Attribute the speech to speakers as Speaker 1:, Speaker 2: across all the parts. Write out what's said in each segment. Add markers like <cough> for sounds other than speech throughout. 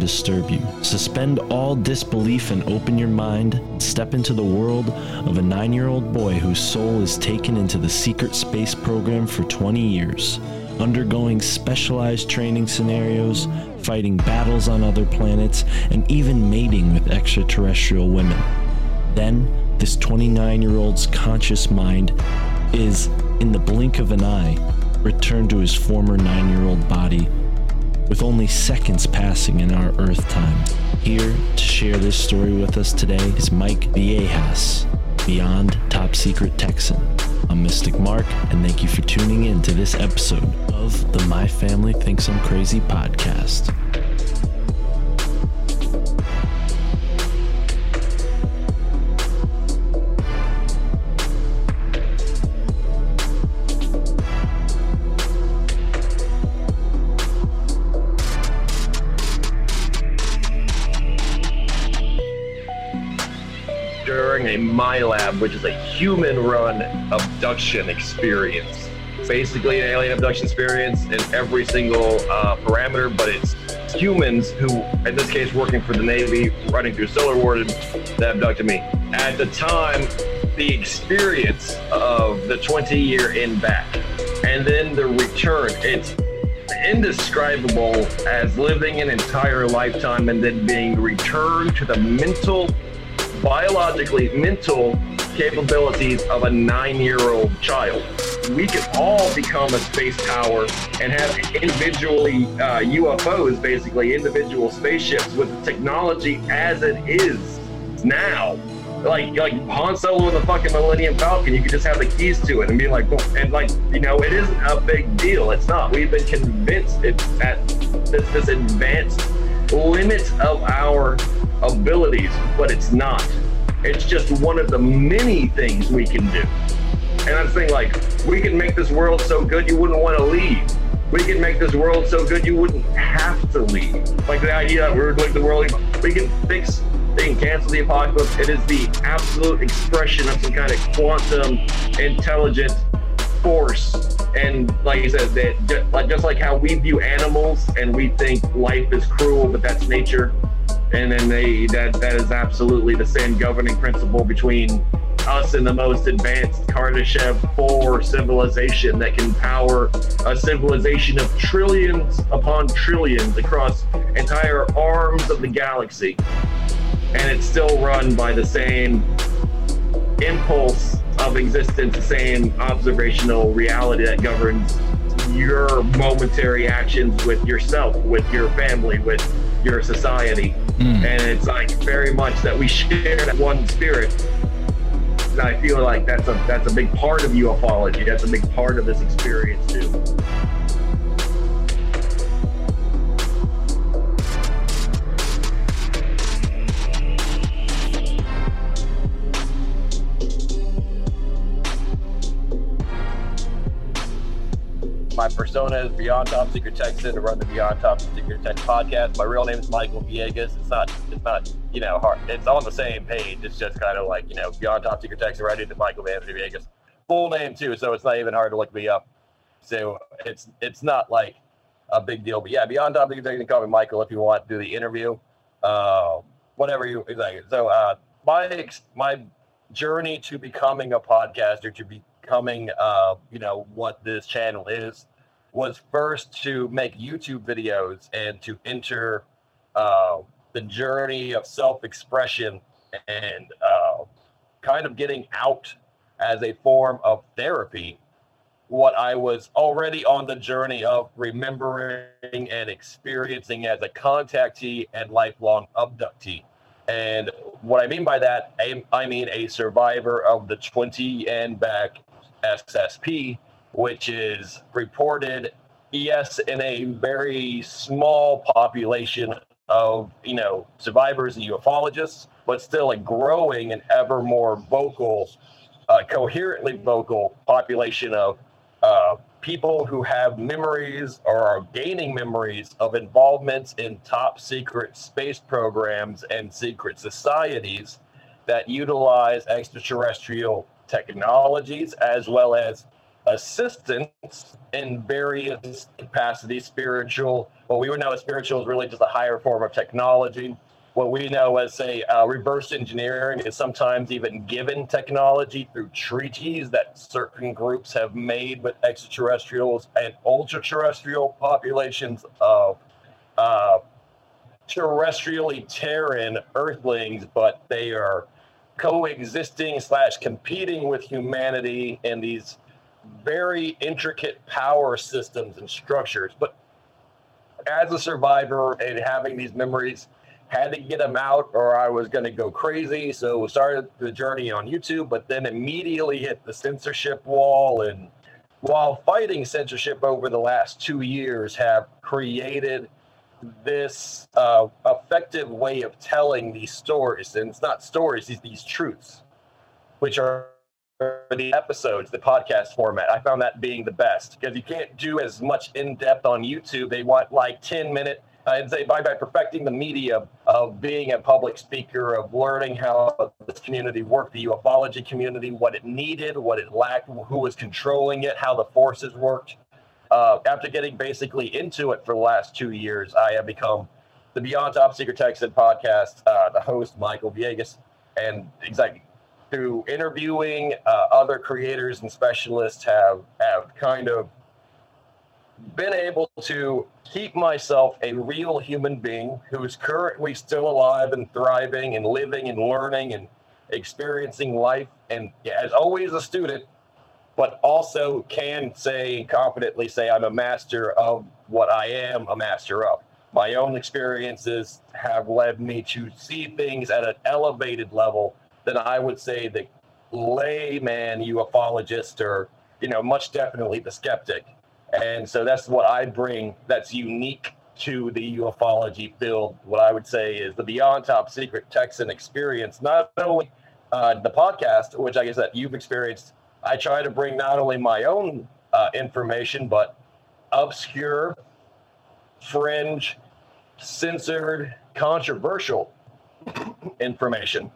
Speaker 1: Disturb you. Suspend all disbelief and open your mind. Step into the world of a nine year old boy whose soul is taken into the secret space program for 20 years, undergoing specialized training scenarios, fighting battles on other planets, and even mating with extraterrestrial women. Then, this 29 year old's conscious mind is, in the blink of an eye, returned to his former nine year old body with only seconds passing in our Earth time. Here to share this story with us today is Mike Viegas, Beyond Top Secret Texan. I'm Mystic Mark, and thank you for tuning in to this episode of the My Family Thinks I'm Crazy podcast.
Speaker 2: During Lab, which is a human-run abduction experience. Basically, an alien abduction experience in every single uh, parameter, but it's humans who, in this case, working for the Navy, running through Solar Warden, that abducted me. At the time, the experience of the 20-year in back, and then the return, it's indescribable as living an entire lifetime and then being returned to the mental biologically mental capabilities of a nine-year-old child. We can all become a space power and have individually uh, UFOs, basically individual spaceships with technology as it is now. Like like Han Solo in the fucking Millennium Falcon, you could just have the keys to it and be like, and like you know, it isn't a big deal. It's not. We've been convinced it's at this this advanced limit of our abilities, but it's not. It's just one of the many things we can do. And I'm saying, like, we can make this world so good you wouldn't want to leave. We can make this world so good you wouldn't have to leave. Like the idea that we're like the world, we can fix, they can cancel the apocalypse. It is the absolute expression of some kind of quantum intelligent force. And like you said, that just like how we view animals and we think life is cruel, but that's nature. And then they that that is absolutely the same governing principle between us and the most advanced Kardashev 4 civilization that can power a civilization of trillions upon trillions across entire arms of the galaxy. And it's still run by the same impulse of existence, the same observational reality that governs your momentary actions with yourself, with your family, with your society. Mm. And it's like very much that we share that one spirit. And I feel like that's a that's a big part of ufology. That's a big part of this experience too. My persona is Beyond Top Secret Texan to run the Beyond Top Secret Tech podcast. My real name is Michael Viegas. It's not, it's not, you know, hard. It's on the same page. It's just kind of like, you know, Beyond Top Secret Texan right into Michael Van Viegas. full name too, so it's not even hard to look me up. So it's it's not like a big deal. But yeah, beyond top, you can call me Michael if you want to do the interview. Uh, whatever you exactly. So uh, my my journey to becoming a podcaster, to becoming uh, you know what this channel is, was first to make YouTube videos and to enter uh, the journey of self-expression and uh, kind of getting out as a form of therapy what I was already on the journey of remembering and experiencing as a contactee and lifelong abductee. And what I mean by that, I, I mean a survivor of the 20 and back SSP, which is reported, yes, in a very small population of, you know, survivors and ufologists, but still a growing and ever more vocal, uh, coherently vocal population of uh, people who have memories or are gaining memories of involvements in top secret space programs and secret societies that utilize extraterrestrial technologies as well as assistance in various capacities spiritual what we would know as spiritual is really just a higher form of technology. What we know as say uh, reverse engineering is sometimes even given technology through treaties that certain groups have made with extraterrestrials and ultra terrestrial populations of uh, terrestrially terran earthlings but they are coexisting slash competing with humanity in these very intricate power systems and structures but as a survivor and having these memories had to get them out or I was going to go crazy. So we started the journey on YouTube, but then immediately hit the censorship wall. And while fighting censorship over the last two years, have created this uh, effective way of telling these stories. And it's not stories; these these truths, which are the episodes, the podcast format. I found that being the best because you can't do as much in depth on YouTube. They want like 10 minute I'd say by, by perfecting the media of being a public speaker, of learning how this community worked, the ufology community, what it needed, what it lacked, who was controlling it, how the forces worked. Uh, after getting basically into it for the last two years, I have become the Beyond Top Secret Texan podcast, uh, the host, Michael Viegas, and exactly through interviewing uh, other creators and specialists have have kind of been able to keep myself a real human being who is currently still alive and thriving and living and learning and experiencing life and as always a student but also can say confidently say i'm a master of what i am a master of my own experiences have led me to see things at an elevated level than i would say the layman ufologist or you know much definitely the skeptic and so that's what I bring that's unique to the ufology field. What I would say is the Beyond Top Secret Texan experience, not only uh, the podcast, which I guess that you've experienced, I try to bring not only my own uh, information, but obscure, fringe, censored, controversial information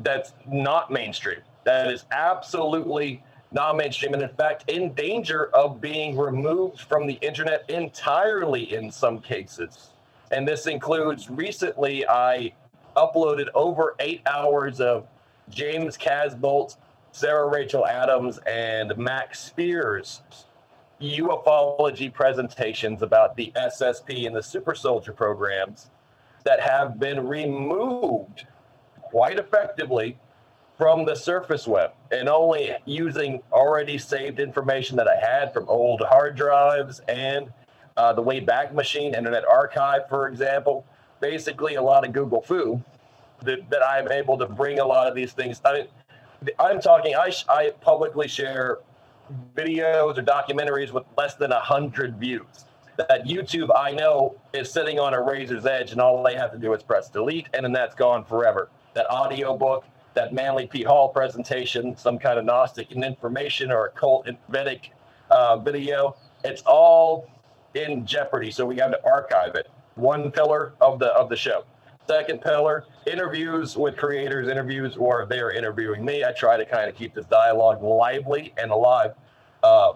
Speaker 2: that's not mainstream. That is absolutely not mainstream, and in fact, in danger of being removed from the internet entirely in some cases. And this includes recently, I uploaded over eight hours of James Casbolt, Sarah Rachel Adams, and Max Spiers ufology presentations about the SSP and the super soldier programs that have been removed quite effectively from the surface web and only using already saved information that I had from old hard drives and uh, the Wayback Machine, Internet Archive, for example. Basically, a lot of Google fu that, that I'm able to bring a lot of these things. I mean, I'm talking, I, I publicly share videos or documentaries with less than a 100 views. That YouTube, I know, is sitting on a razor's edge, and all they have to do is press delete, and then that's gone forever. That audiobook, that Manly P. Hall presentation, some kind of Gnostic information or occult Vedic uh, video. It's all in jeopardy, so we got to archive it. One pillar of the of the show. Second pillar, interviews with creators, interviews where they're interviewing me. I try to kind of keep this dialogue lively and alive. Uh,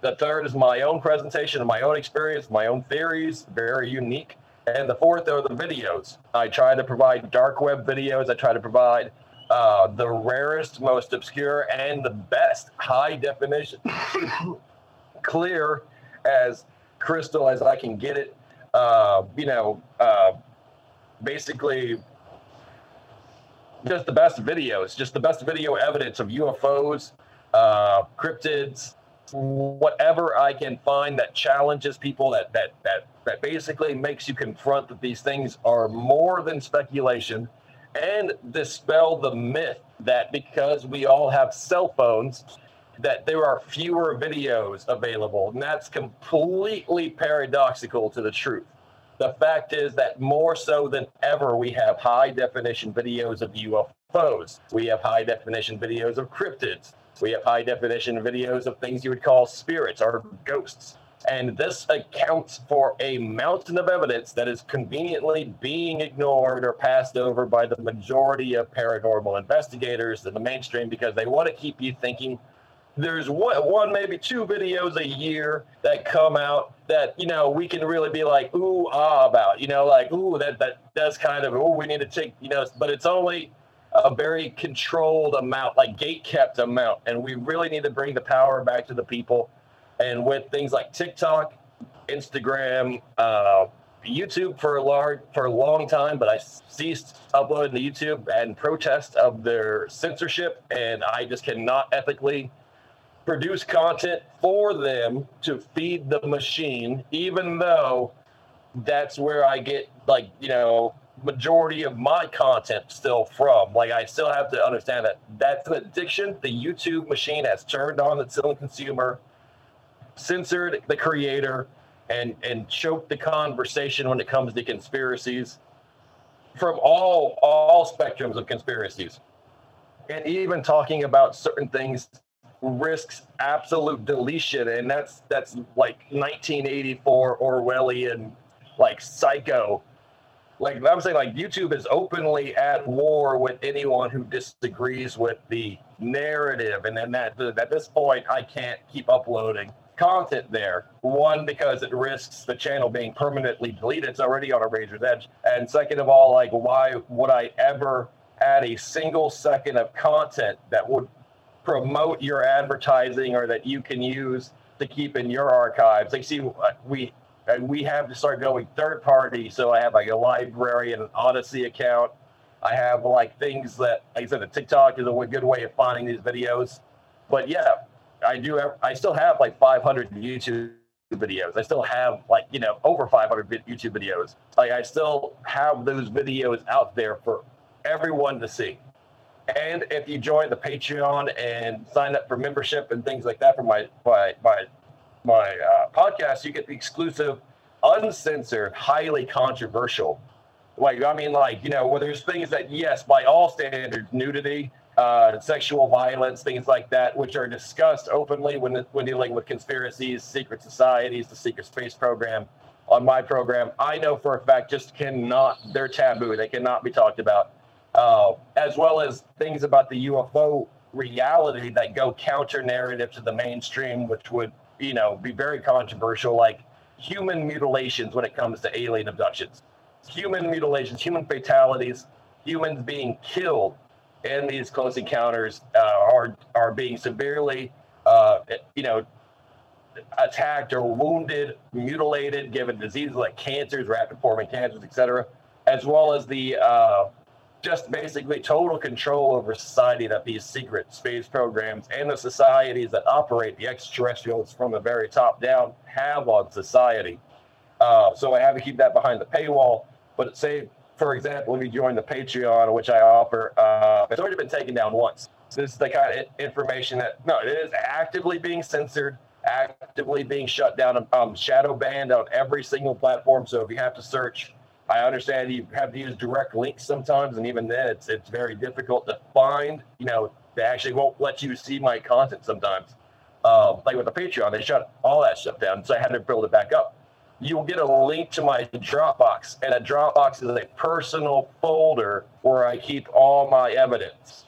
Speaker 2: the third is my own presentation my own experience, my own theories, very unique. And the fourth are the videos. I try to provide dark web videos. I try to provide uh, the rarest, most obscure, and the best high definition, <laughs> clear as crystal as I can get it. Uh, you know, uh, basically just the best videos, just the best video evidence of UFOs, uh, cryptids, whatever I can find that challenges people, that that that that basically makes you confront that these things are more than speculation, and dispel the myth that because we all have cell phones, that there are fewer videos available, and that's completely paradoxical to the truth. The fact is that more so than ever, we have high definition videos of UFOs. We have high definition videos of cryptids. We have high definition videos of things you would call spirits or ghosts. And this accounts for a mountain of evidence that is conveniently being ignored or passed over by the majority of paranormal investigators in the mainstream because they want to keep you thinking there's one, maybe two videos a year that come out that you know we can really be like ooh ah about you know like ooh that that does kind of oh we need to take you know but it's only a very controlled amount like gate kept amount and we really need to bring the power back to the people. And with things like tiktok instagram uh, youtube for a large for a long time but i ceased uploading to youtube and protest of their censorship and i just cannot ethically produce content for them to feed the machine, even though that's where I get like, you know, majority of my content still from. Like I still have to understand that that's an addiction. The YouTube machine has turned on the silent consumer, censored the creator, and and choked the conversation when it comes to conspiracies from all all spectrums of conspiracies. And even talking about certain things risks absolute deletion, and that's that's like 1984 Orwellian, like psycho. Like I'm saying, like YouTube is openly at war with anyone who disagrees with the narrative, and then that at this point, I can't keep uploading content there. One, because it risks the channel being permanently deleted. It's already on a razor's edge. And second of all, like, why would I ever add a single second of content that would promote your advertising or that you can use to keep in your archives. Like, see, uh, we uh, we have to start going third party. So I have like a LBRY and an Odysee account. I have like things that, like I said, the TikTok is a good way of finding these videos. But yeah, I do. Have, I still have like 500 YouTube videos. I still have like you know over 500 YouTube videos. Like I still have those videos out there for everyone to see. And if you join the Patreon and sign up for membership and things like that for my my my my uh, podcast, you get the exclusive, uncensored, highly controversial. Like I mean, like you know, where there's things that yes, by all standards, nudity, uh, sexual violence, things like that, which are discussed openly when when dealing with conspiracies, secret societies, the secret space program. On my program, I know for a fact just cannot. They're taboo. They cannot be talked about uh, as well as things about the UFO reality that go counter narrative to the mainstream, which would, you know, be very controversial, like human mutilations when it comes to alien abductions, human mutilations, human fatalities, humans being killed in these close encounters uh, are are being severely, uh, you know, attacked or wounded, mutilated, given diseases like cancers, rapid forming cancers, etc., as well as the uh, just basically total control over society that these secret space programs and the societies that operate the extraterrestrials from the very top down have on society. Uh, so I have to keep that behind the paywall. But say, for example, if you join the Patreon, which I offer, uh, it's already been taken down once. This is the kind of information that no, it is actively being censored, actively being shut down, um, shadow banned on every single platform. So if you have to search I understand you have to use direct links sometimes, and even then, it's it's very difficult to find. You know, they actually won't let you see my content sometimes. Um, like with the Patreon, they shut all that stuff down, so I had to build it back up. You'll get a link to my Dropbox, and a Dropbox is a personal folder where I keep all my evidence.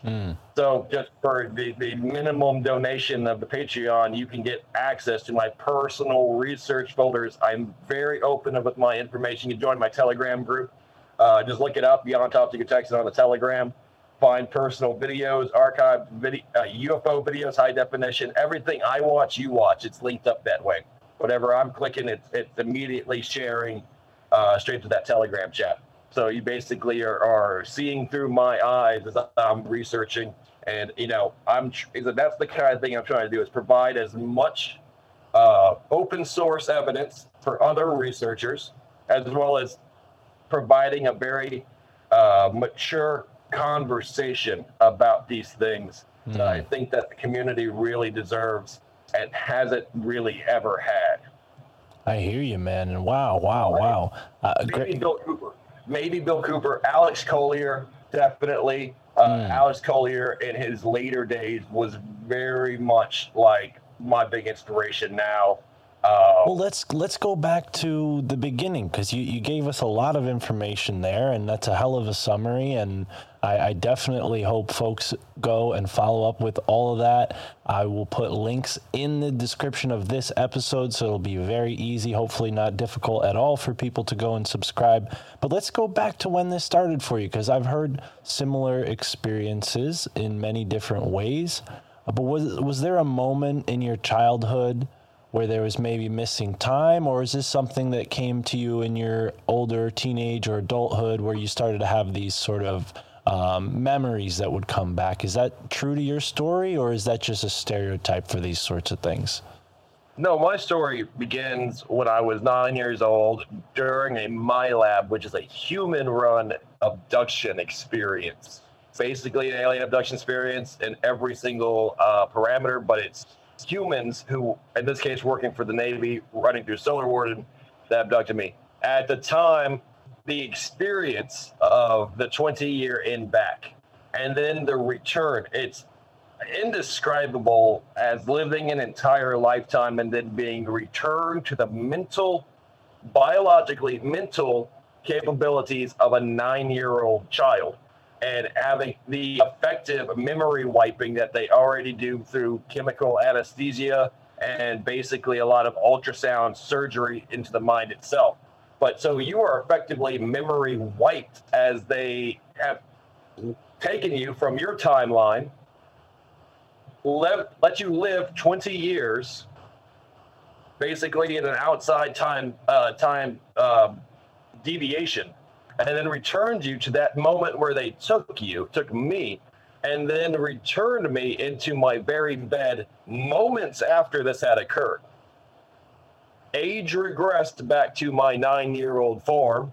Speaker 2: So just for the, the minimum donation of the Patreon, you can get access to my personal research folders. I'm very open with my information. You can join my Telegram group. Uh, just look it up, Beyond Top Secret Texan on the Telegram. Find personal videos, archived video, uh, UFO videos, high definition. Everything I watch, you watch. It's linked up that way. Whatever I'm clicking, it's, it's immediately sharing uh, straight to that Telegram chat. So you basically are, are seeing through my eyes as I'm researching, and you know I'm that's the kind of thing I'm trying to do is provide as much uh, open source evidence for other researchers, as well as providing a very uh, mature conversation about these things. that I think that the community really deserves and hasn't really ever had.
Speaker 1: I hear you, man. And wow, wow, wow. Uh,
Speaker 2: Maybe
Speaker 1: great.
Speaker 2: Bill Cooper. Maybe Bill Cooper. Alex Collier, definitely. Uh, Alex Collier in his later days was very much like my big inspiration now. Uh,
Speaker 1: Well, let's let's go back to the beginning because you, you gave us a lot of information there, and that's a hell of a summary. And I, I definitely hope folks go and follow up with all of that. I will put links in the description of this episode, so it'll be very easy, hopefully not difficult at all for people to go and subscribe. But let's go back to when this started for you because I've heard similar experiences in many different ways. But was was there a moment in your childhood? where there was maybe missing time, or is this something that came to you in your older teenage or adulthood where you started to have these sort of um, memories that would come back? Is that true to your story, or is that just a stereotype for these sorts of things?
Speaker 2: No, my story begins when I was nine years old during a MILAB, which is a human run abduction experience. Basically, an alien abduction experience in every single uh, parameter, but it's humans who, in this case, working for the Navy, running through Solar Warden, that abducted me. At the time, the experience of the 20 year in back and then the return, it's indescribable as living an entire lifetime and then being returned to the mental, biologically mental capabilities of a nine year old child and having the effective memory wiping that they already do through chemical anesthesia and basically a lot of ultrasound surgery into the mind itself. But so you are effectively memory wiped as they have taken you from your timeline live, let you live 20 years basically in an outside time uh, time uh, deviation and then returned you to that moment where they took you took me and then returned me into my very bed moments after this had occurred age regressed back to my nine year old form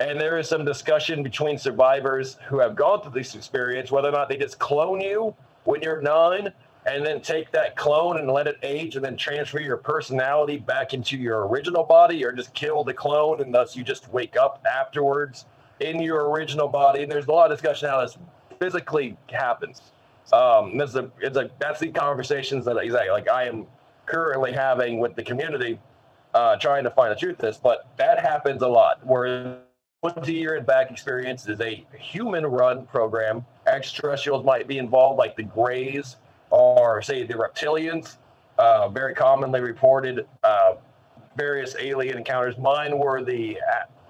Speaker 2: and there is some discussion between survivors who have gone through this experience whether or not they just clone you when you're nine and then take that clone and let it age and then transfer your personality back into your original body or just kill the clone and thus you just wake up afterwards in your original body. And there's a lot of discussion how this physically happens. Um, this is a, it's a, that's the conversations that exactly like I am currently having with the community, uh, trying to find the truth this, but that happens a lot where 20 year and back experience is a human run program. Extraterrestrials might be involved, like the Greys or, say, the reptilians. Uh, very commonly reported uh, various alien encounters. Mine were the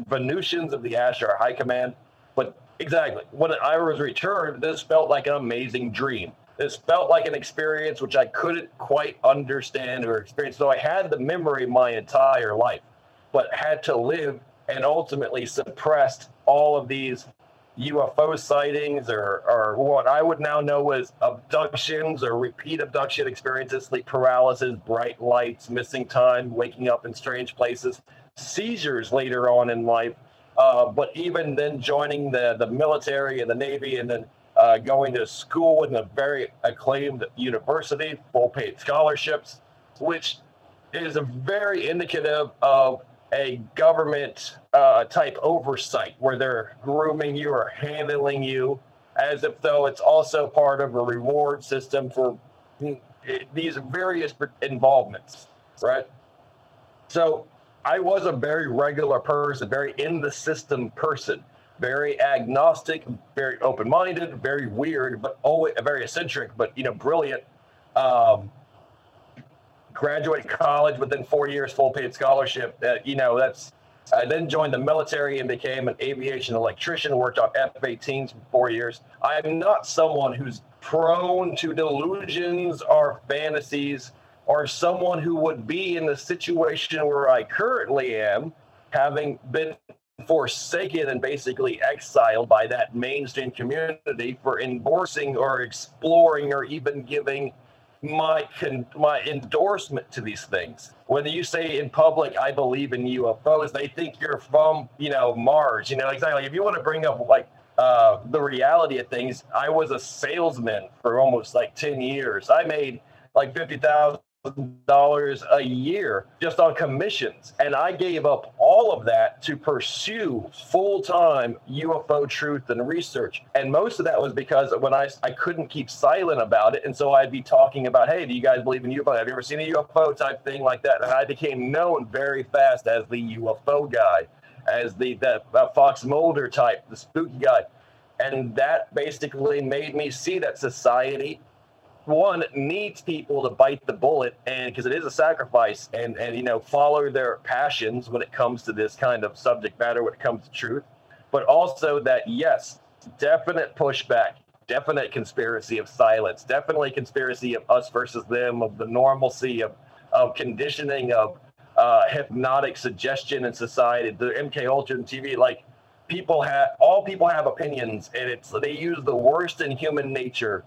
Speaker 2: Venusians of the Ashtar High Command. But exactly, when I was returned, this felt like an amazing dream. This felt like an experience which I couldn't quite understand or experience. So I had the memory my entire life, but had to live and ultimately suppressed all of these UFO sightings or, or what I would now know as abductions or repeat abduction experiences, sleep paralysis, bright lights, missing time, waking up in strange places, seizures later on in life. Uh, but even then, joining the, the military and the Navy and then uh, going to school in a very acclaimed university, full paid scholarships, which is a very indicative of a government uh, type oversight where they're grooming you or handling you as if though it's also part of a reward system for these various involvements, right? So I was a very regular person, very in the system person, very agnostic, very open minded, very weird, but always very eccentric, but you know, brilliant. Um, graduated college within four years, full paid scholarship. Uh, you know, that's. I then joined the military and became an aviation electrician. Worked on F-18s for four years. I am not someone who's prone to delusions or fantasies, or someone who would be in the situation where I currently am, having been forsaken and basically exiled by that mainstream community for endorsing or exploring or even giving my con- my endorsement to these things. Whether you say in public, I believe in UFOs, they think you're from you know Mars. You know exactly. If you want to bring up like uh, the reality of things, I was a salesman for almost like ten years. I made like fifty thousand dollars a year just on commissions. And i gave up all of that to pursue full-time ufo truth and research. And most of that was because when i i couldn't keep silent about it. And so i'd be talking about hey do you guys believe in ufo have you ever seen a ufo type thing like that? And i became known very fast as the ufo guy as the that uh, fox mulder type the spooky guy. And that basically made me see that society one needs people to bite the bullet and because it is a sacrifice and and you know follow their passions when it comes to this kind of subject matter when it comes to truth. But also that yes definite pushback definite conspiracy of silence definitely conspiracy of us versus them of the normalcy of of conditioning of uh, hypnotic suggestion in society. The mk ultra and tv like people have all people have opinions and it's they use the worst in human nature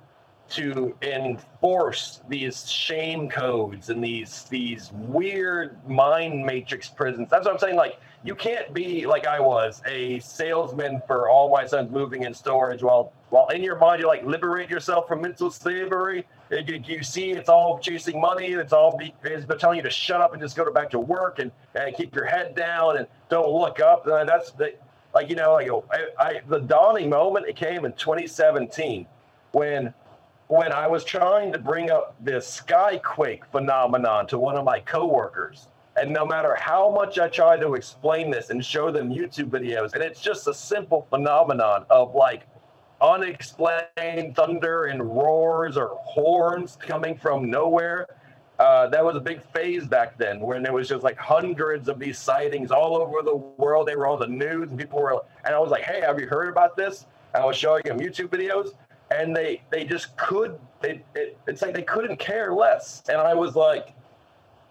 Speaker 2: to enforce these shame codes and these these weird mind matrix prisons. That's what I'm saying. Like you can't be like I was a salesman for all my sons moving in storage while while in your mind you're like liberate yourself from mental slavery. You, you see it's all chasing money. It's all be, it's been telling you to shut up and just go to back to work and, and keep your head down and don't look up. Uh, that's the like you know like I, I the dawning moment it came in 2017 when when I was trying to bring up this skyquake phenomenon to one of my coworkers. And no matter how much I try to explain this and show them YouTube videos, and it's just a simple phenomenon of like unexplained thunder and roars or horns coming from nowhere. Uh, that was a big phase back then when there was just like hundreds of these sightings all over the world. They were on the news and people were, and I was like, hey, have you heard about this? And I was showing them YouTube videos and they they just could they it, it's like they couldn't care less. And i was like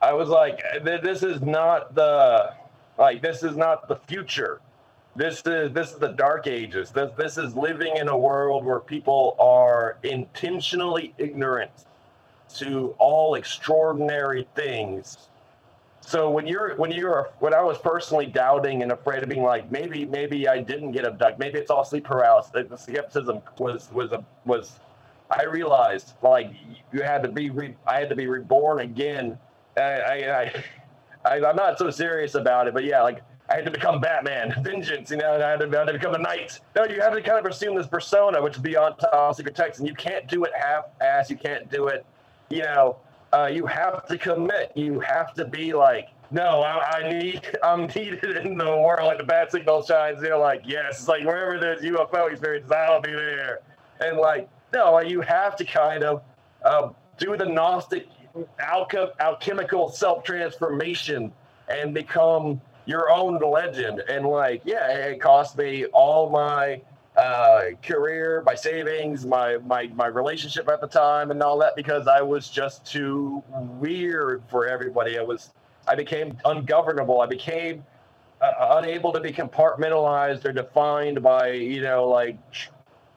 Speaker 2: i was like this is not the like this is not the future. This is this is the dark ages. This this is living in a world where people are intentionally ignorant to all extraordinary things so when you're when you're when I was personally doubting and afraid of being like maybe maybe I didn't get abducted. Maybe it's all sleep paralysis. The skepticism was was a was I realized like you had to be re, I had to be reborn again. I, I, I <laughs> I'm not so serious about it but yeah like I had to become Batman <laughs> vengeance you know I had, to, I had to become a knight. No you have to kind of assume this persona which is beyond top secret text and you can't do it half ass you can't do it you know uh, you have to commit. You have to be like, no, I, I, need, <laughs> I'm needed in the world. Like the bat signal shines, they're like, yes, it's like wherever there's UFO experiences, I'll be there. And like, no, you have to kind of uh, do the Gnostic alchem- alchemical self transformation and become your own legend. And like, yeah, it cost me all my uh, career, my savings, my my my relationship at the time, and all that because I was just too weird for everybody. I was I became ungovernable. I became uh, unable to be compartmentalized or defined by you know like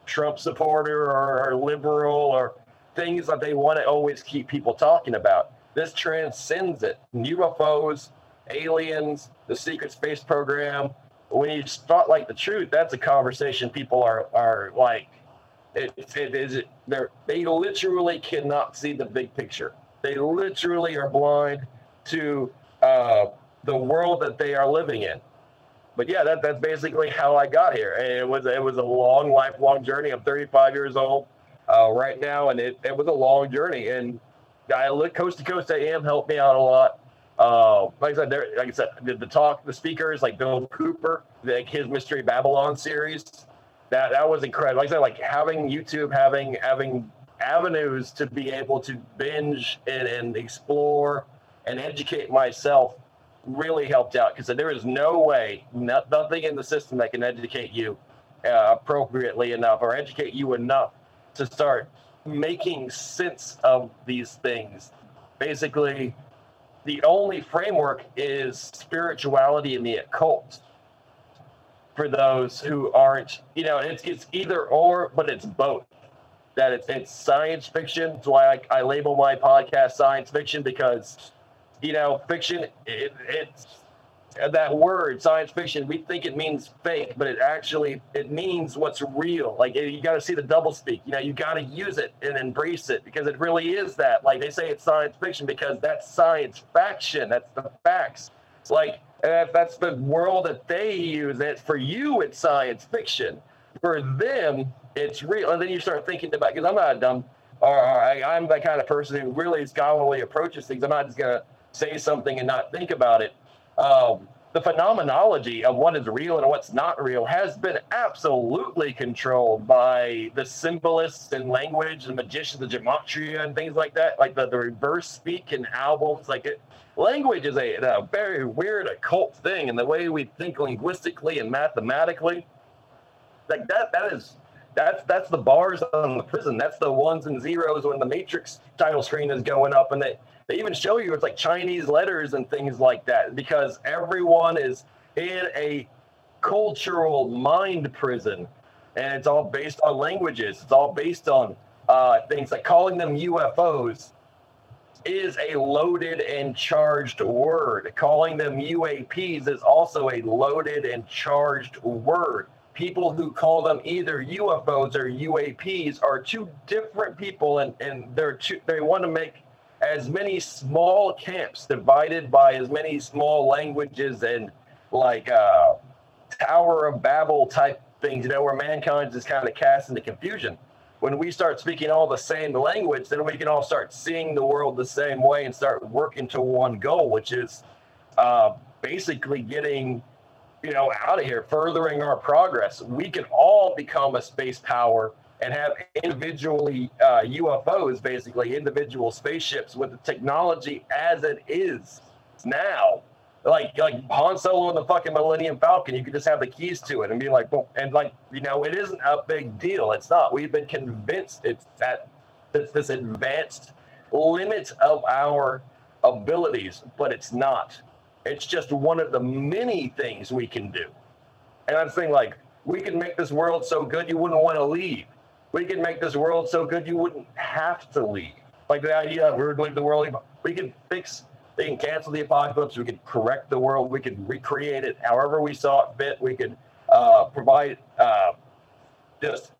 Speaker 2: Trump supporter or, or liberal or things that they want to always keep people talking about. This transcends it. UFOs, aliens, the secret space program, when you spotlight the truth, that's a conversation people are are like, it, it is they they literally cannot see the big picture. They literally are blind to uh, the world that they are living in. But yeah, that, that's basically how I got here. And it was it was a long, lifelong journey. I'm 35 years old uh, right now, and it, it was a long journey. And I look coast to coast I AM helped me out a lot. Uh, like I said, there, like I said, the, the talk, the speakers like Bill Cooper, like his Mystery Babylon series, that that was incredible. Like I said, like having YouTube, having having avenues to be able to binge and, and explore and educate myself really helped out because there is no way, not, nothing in the system that can educate you uh, appropriately enough or educate you enough to start making sense of these things. Basically, the only framework is spirituality and the occult. For those who aren't, you know, it's it's either or, but it's both. That it's it's science fiction. That's why I, I label my podcast science fiction because, you know, fiction it, it's that word science fiction we think it means fake but it actually it means what's real. Like you got to see the double speak you know you got to use it and embrace it because it really is that. Like they say it's science fiction because that's science faction that's the facts. It's like if that's the world that they use it. For you it's science fiction. For them it's real. And then you start thinking about because i'm not a dumb. Or, I, i'm the kind of person who really scholarly approaches things. I'm not just to say something and not think about it um, the phenomenology of what is real and what's not real has been absolutely controlled by the symbolists and language and magicians, the gematria and things like that, like the, the reverse speak in albums. Like it, language is a, a very weird occult thing, and the way we think linguistically and mathematically, like that, that is that's that's the bars on the prison. That's the ones and zeros when the Matrix title screen is going up, and they they even show you it's like Chinese letters and things like that because everyone is in a cultural mind prison, and it's all based on languages. It's all based on uh, things like calling them UFOs is a loaded and charged word. Calling them UAPs is also a loaded and charged word people who call them either UFOs or UAPs are two different people, and and they're two, they want to make as many small camps divided by as many small languages and like uh, Tower of Babel type things, you know, where mankind is kind of cast into confusion. When we start speaking all the same language, then we can all start seeing the world the same way and start working to one goal, which is uh, basically getting you know, out of here, furthering our progress. We can all become a space power and have individually uh, UFOs, basically individual spaceships with the technology as it is now. Like like Han Solo and the fucking Millennium Falcon, you could just have the keys to it and be like, and like you know, it isn't a big deal. It's not. We've been convinced it's that it's this advanced limit of our abilities, but it's not. It's just one of the many things we can do. And I'm saying, like, we can make this world so good you wouldn't want to leave. We can make this world so good you wouldn't have to leave. Like the idea of we're going to the world, we can fix, they can cancel the apocalypse, we can correct the world, we can recreate it however we saw it fit. We could uh, provide uh, just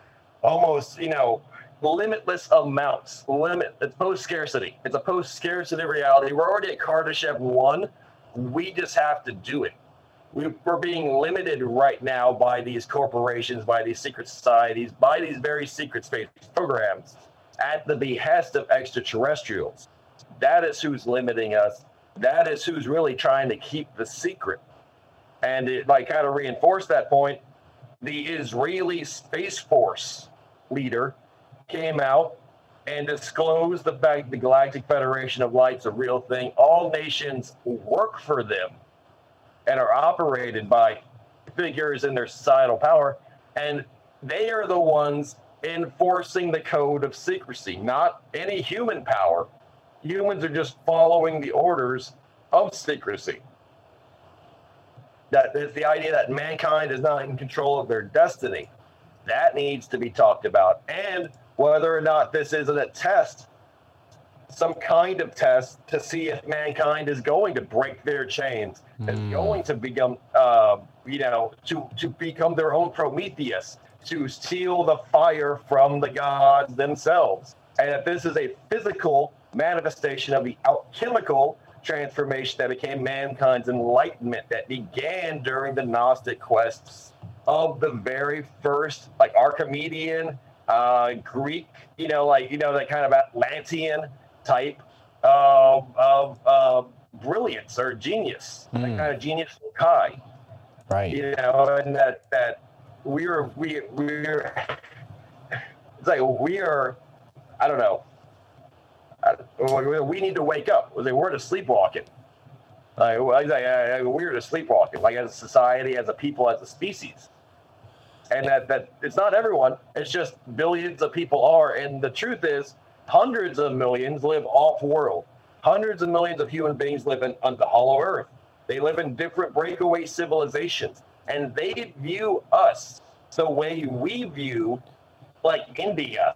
Speaker 2: almost, you know, limitless amounts. Limit. It's post scarcity. It's a post scarcity reality. We're already at Kardashev one we just have to do it. We, we're being limited right now by these corporations, by these secret societies, by these very secret space programs at the behest of extraterrestrials. That is who's limiting us. That is who's really trying to keep the secret. And it like kind of reinforce that point. The Israeli Space Force leader came out and disclose the fact the Galactic Federation of Light's a real thing. All nations work for them and are operated by figures in their societal power, and they are the ones enforcing the code of secrecy, not any human power. Humans are just following the orders of secrecy. That is the idea that mankind is not in control of their destiny. That needs to be talked about. And whether or not this isn't a test, some kind of test to see if mankind is going to break their chains, mm. is going to become, uh, you know, to to become their own Prometheus, to steal the fire from the gods themselves, and if this is a physical manifestation of the alchemical transformation that became mankind's enlightenment that began during the Gnostic quests of the very first, like Archimedean uh, Greek, you know, like you know that kind of Atlantean type of, of uh, brilliance or genius, that
Speaker 1: Mm.
Speaker 2: kind of genius Kai,
Speaker 1: Right.
Speaker 2: you know, and that that we are we we're it's like we are, I don't know. We- need to wake up. Like, We're just sleepwalking. Like, well, it's like, uh, we're just sleepwalking, like as a society, as a people, as a species. And that that it's not everyone. It's just billions of people are. And the truth is, hundreds of millions live off world. Hundreds of millions of human beings live in, on the hollow earth. They live in different breakaway civilizations, and they view us the way we view, like India,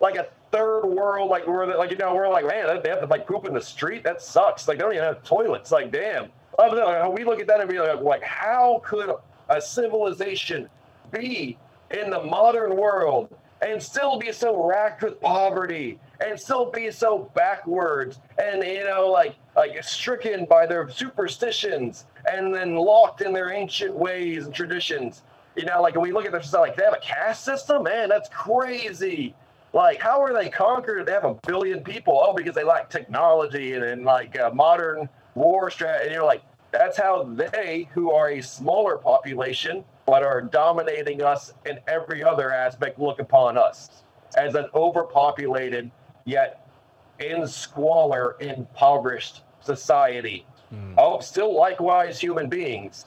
Speaker 2: like a third world, like we're like you know we're like man they have to like poop in the street. That sucks. Like they don't even have toilets. Like damn. We look at that and be like, like how could a civilization be in the modern world and still be so racked with poverty and still be so backwards and you know like like stricken by their superstitions and then locked in their ancient ways and traditions. You know like when we look at this like they have a caste system? Man that's crazy. Like how are they conquered? They have a billion people. Oh because they lack technology and, and like uh, modern war strategy and you're like that's how they who are a smaller population but are dominating us in every other aspect look upon us as an overpopulated yet in squalor impoverished society oh still likewise human beings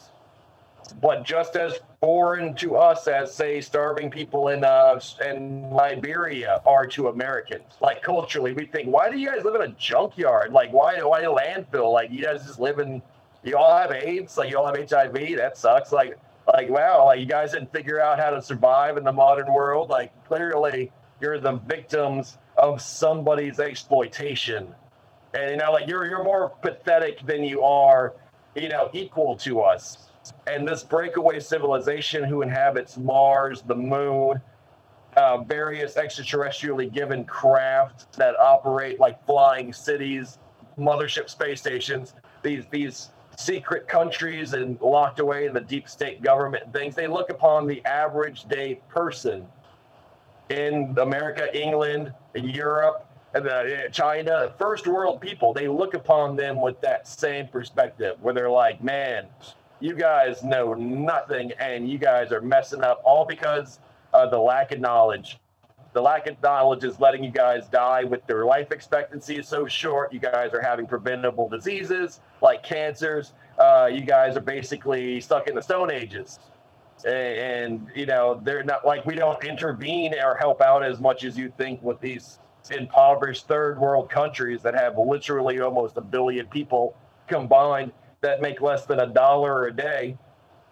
Speaker 2: but just as foreign to us as say starving people in uh in Liberia are to Americans. Like culturally, we think, why do you guys live in a junkyard? Like why why a landfill? Like you guys just live in you all have AIDS, like you all have HIV, that sucks. Like like wow, like you guys didn't figure out how to survive in the modern world. Like clearly you're the victims of somebody's exploitation. And you know, like you're you're more pathetic than you are, you know, equal to us and this breakaway civilization who inhabits Mars, the moon, uh, various extraterrestrially given craft that operate like flying cities, mothership space stations, these these secret countries and locked away in the deep state government and things. They look upon the average day person in America, England, Europe, and uh, China, first world people. They look upon them with that same perspective, where they're like, "Man, you guys know nothing and you guys are messing up all because of the lack of knowledge. The lack of knowledge is letting you guys die with their life expectancy is so short. You guys are having preventable diseases like cancers. Uh, you guys are basically stuck in the Stone Ages. And, you know, they're not like we don't intervene or help out as much as you think with these impoverished third world countries that have literally almost a billion people combined that make less than a dollar a day,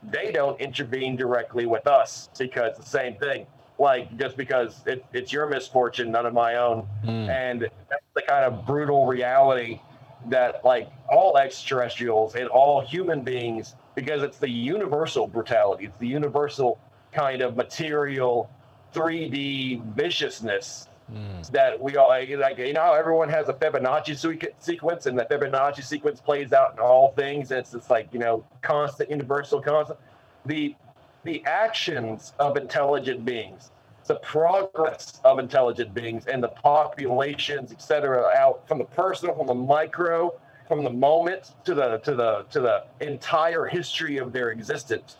Speaker 2: they don't intervene directly with us because the same thing. Like just because it, it's your misfortune, none of my own, hmm. and that's the kind of brutal reality that like all extraterrestrials and all human beings, because it's the universal brutality, it's the universal kind of material 3D viciousness hmm. that we all like, like you know everyone has a Fibonacci se- sequence and the Fibonacci sequence plays out in all things and it's just like you know constant universal constant? The the actions of intelligent beings the progress of intelligent beings and the populations et cetera, out from the personal from the micro from the moment to the to the to the entire history of their existence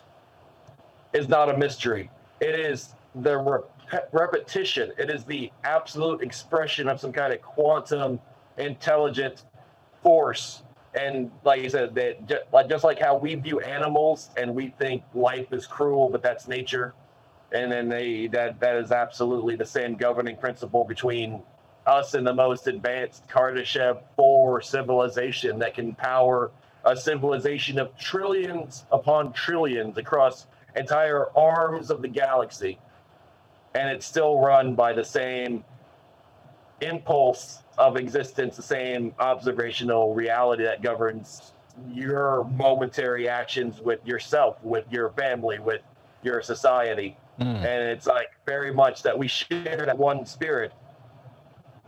Speaker 2: is not a mystery it is the rep- repetition. It is the absolute expression of some kind of quantum intelligent force. And like you said, that ju- like just like how we view animals and we think life is cruel, but that's nature. And then they that that is absolutely the same governing principle between us and the most advanced Kardashev 4 civilization that can power a civilization of trillions upon trillions across entire arms of the galaxy and it's still run by the same impulse of existence, the same observational reality that governs your momentary actions with yourself, with your family, with your society. And it's like very much that we share that one spirit.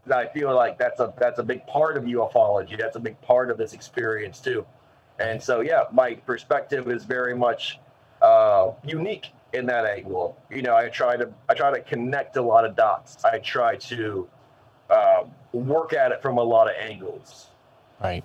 Speaker 2: And I feel like that's a that's a big part of ufology. That's a big part of this experience too. And so yeah, my perspective is very much uh, unique in that angle. You know, I try to I try to connect a lot of dots. I try to uh, work at it from a lot of angles.
Speaker 1: Right.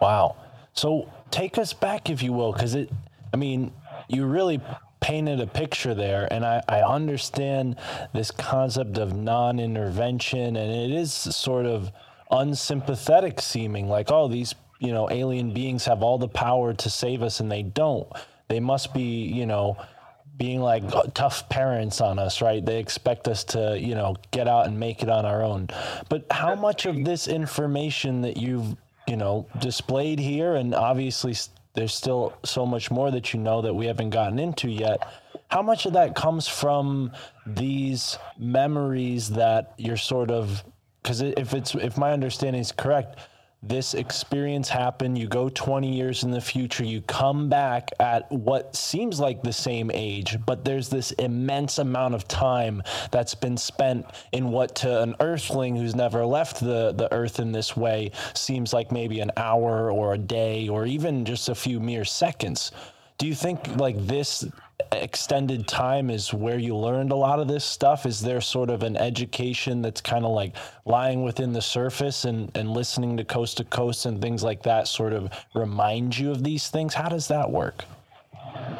Speaker 1: Wow. So take us back, if you will, because it, I mean, you really painted a picture there, and I, I understand this concept of non intervention, and it is sort of unsympathetic seeming like, oh, these, you know, alien beings have all the power to save us, and they don't. They must be, you know, being like tough parents on us, right? They expect us to, you know, get out and make it on our own. But how much of this information that you've, you know, displayed here, and obviously there's still so much more that you know that we haven't gotten into yet. How much of that comes from these memories that you're sort of, because if it's if my understanding is correct, this experience happened you go 20 years in the future you come back at what seems like the same age but there's this immense amount of time that's been spent in what to an earthling who's never left the, the earth in this way seems like maybe an hour or a day or even just a few mere seconds. Do you think like this extended time is where you learned a lot of this stuff is there sort of an education that's kind of like lying within the surface and and listening to coast to coast and things like that sort of remind you of these things how does that work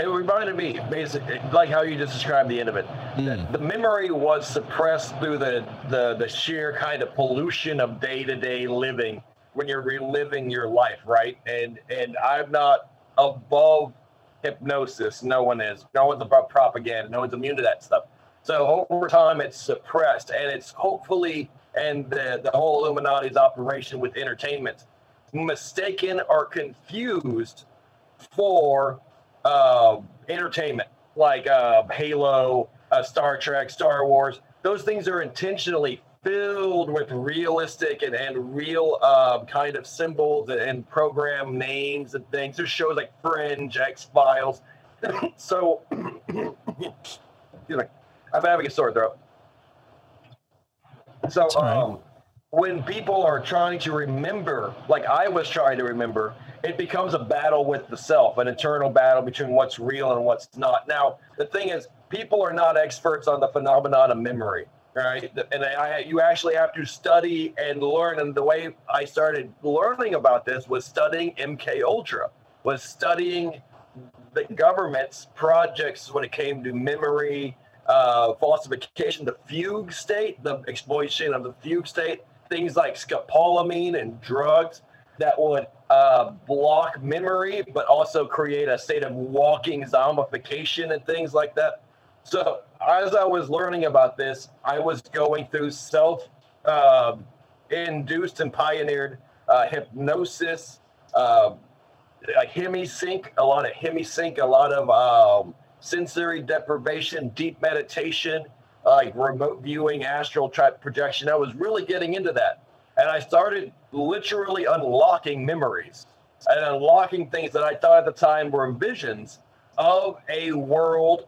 Speaker 2: It reminded me, basically, like how you just described the end of it. Hmm. The memory was suppressed through the, the, the sheer kind of pollution of day to day living when you're reliving your life, right? And and I'm not above hypnosis. No one is. No one's above propaganda. No one's immune to that stuff. So over time, it's suppressed, and it's hopefully, and the, the whole Illuminati's operation with entertainment, mistaken or confused for uh, entertainment, like uh, Halo, uh, Star Trek, Star Wars. Those things are intentionally filled with realistic and, and real uh, kind of symbols and, program names and things. There's shows like Fringe, X Files. <coughs> so, I'm having a sore throat. So,
Speaker 1: right.
Speaker 2: um, when people are trying to remember, like I was trying to remember, it becomes a battle with the self, an internal battle between what's real and what's not. Now, the thing is, people are not experts on the phenomenon of memory, right? And I, you actually have to study and learn. And the way I started learning about this was studying MK Ultra, was studying the government's projects when it came to memory, uh, falsification, the fugue state, the exploitation of the fugue state, things like scopolamine and drugs that would uh, block memory, but also create a state of walking zombification and things like that. So as I was learning about this, I was going through self uh, induced and pioneered uh, hypnosis, uh, a hemisync, a lot of hemisync, a lot of um, sensory deprivation, deep meditation, like remote viewing, astral type projection. I was really getting into that. And I started literally unlocking memories and unlocking things that I thought at the time were visions of a world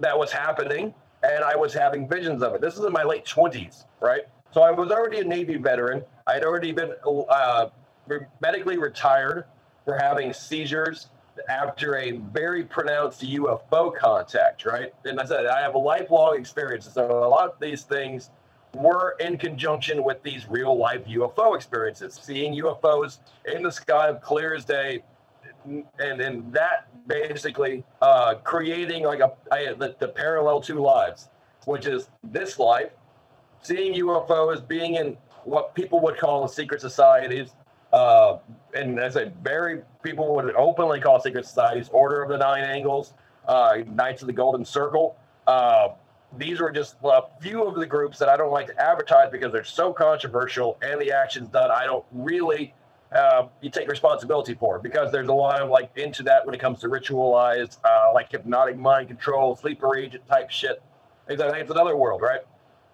Speaker 2: that was happening. And I was having visions of it. This is in my late 20s, right? So I was already a Navy veteran. I had already been uh, medically retired for having seizures after a very pronounced UFO contact, right? And I said, I have a lifelong experience. So a lot of these things were in conjunction with these real life UFO experiences, seeing UFOs in the sky of clear as day. And then that basically uh, creating like a the, the parallel two lives, which is this life, seeing UFOs, being in what people would call secret societies, uh, and as I very people would openly call secret societies, Order of the Nine Angles, uh, Knights of the Golden Circle. Uh, these are just a few of the groups that I don't like to advertise because they're so controversial and the actions done I don't really uh, you take responsibility for because there's a lot of like into that when it comes to ritualized uh, like hypnotic mind control, sleeper agent type shit. I think it's another world, right?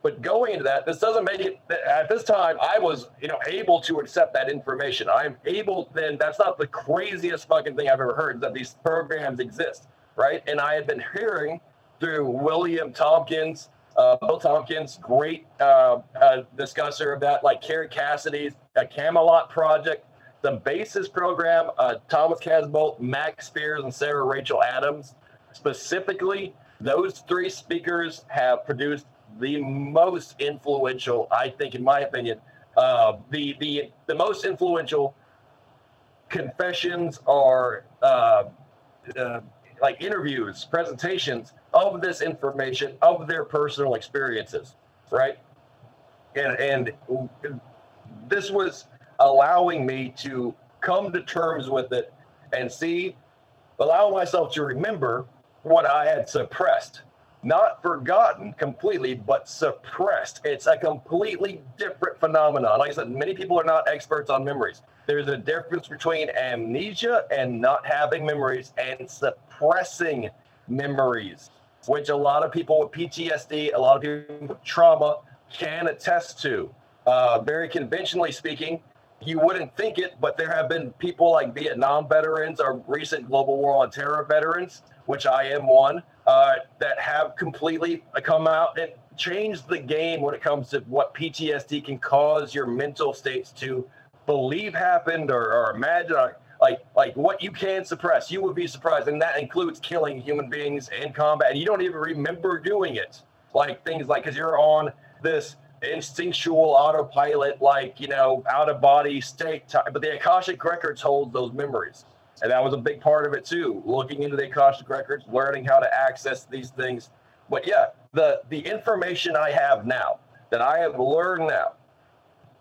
Speaker 2: But going into that, this doesn't make it. At this time, I was, you know, able to accept that information. I'm able. Then that's not the craziest fucking thing I've ever heard that these programs exist, right? And I had been hearing through William Tompkins, uh, Bill Tompkins, great uh, uh, discusser of that, like Kerry Cassidy's uh, Camelot Project, the Basis program, uh, Thomas Casbolt, Max Spiers, and Sarah Rachel Adams. Specifically, those three speakers have produced the most influential, I think, in my opinion, uh, the the the most influential confessions or uh, uh, like interviews, presentations of this information of their personal experiences, right? And and this was allowing me to come to terms with it and see, allow myself to remember what I had suppressed. Not forgotten completely, but suppressed. It's a completely different phenomenon. Like I said, many people are not experts on memories. There's a difference between amnesia and not having memories and suppressing memories, which a lot of people with PTSD, a lot of people with trauma can attest to. Uh, very conventionally speaking, you wouldn't think it, but there have been people like Vietnam veterans or recent global war on terror veterans, which I am one, uh, that have completely come out and changed the game when it comes to what PTSD can cause your mental states to believe happened or, or imagine. Or, like like what you can suppress, you would be surprised, and that includes killing human beings in combat. And you don't even remember doing it. Like things like because you're on this instinctual autopilot, like, you know, out of body state. Time. But the Akashic Records hold those memories. And that was a big part of it too, looking into the Akashic Records, learning how to access these things. But yeah, the, the information I have now, that I have learned now,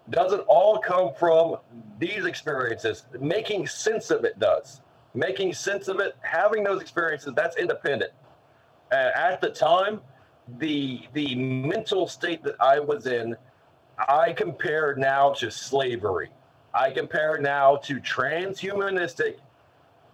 Speaker 2: doesn't all come from these experiences. Making sense of it does. Making sense of it, having those experiences, that's independent. And at the time, the the mental state that I was in, I compare now to slavery. I compare now to transhumanistic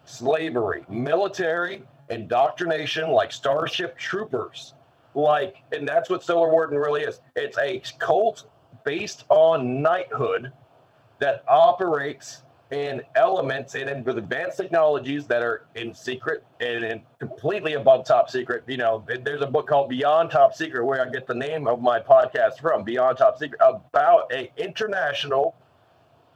Speaker 2: slavery, military indoctrination like Starship Troopers. Like, and that's what Solar Warden really is. It's a cult based on knighthood that operates in elements and in with advanced technologies that are in secret and completely above top secret. You know, there's a book called Beyond Top Secret where I get the name of my podcast from, Beyond Top Secret, about a international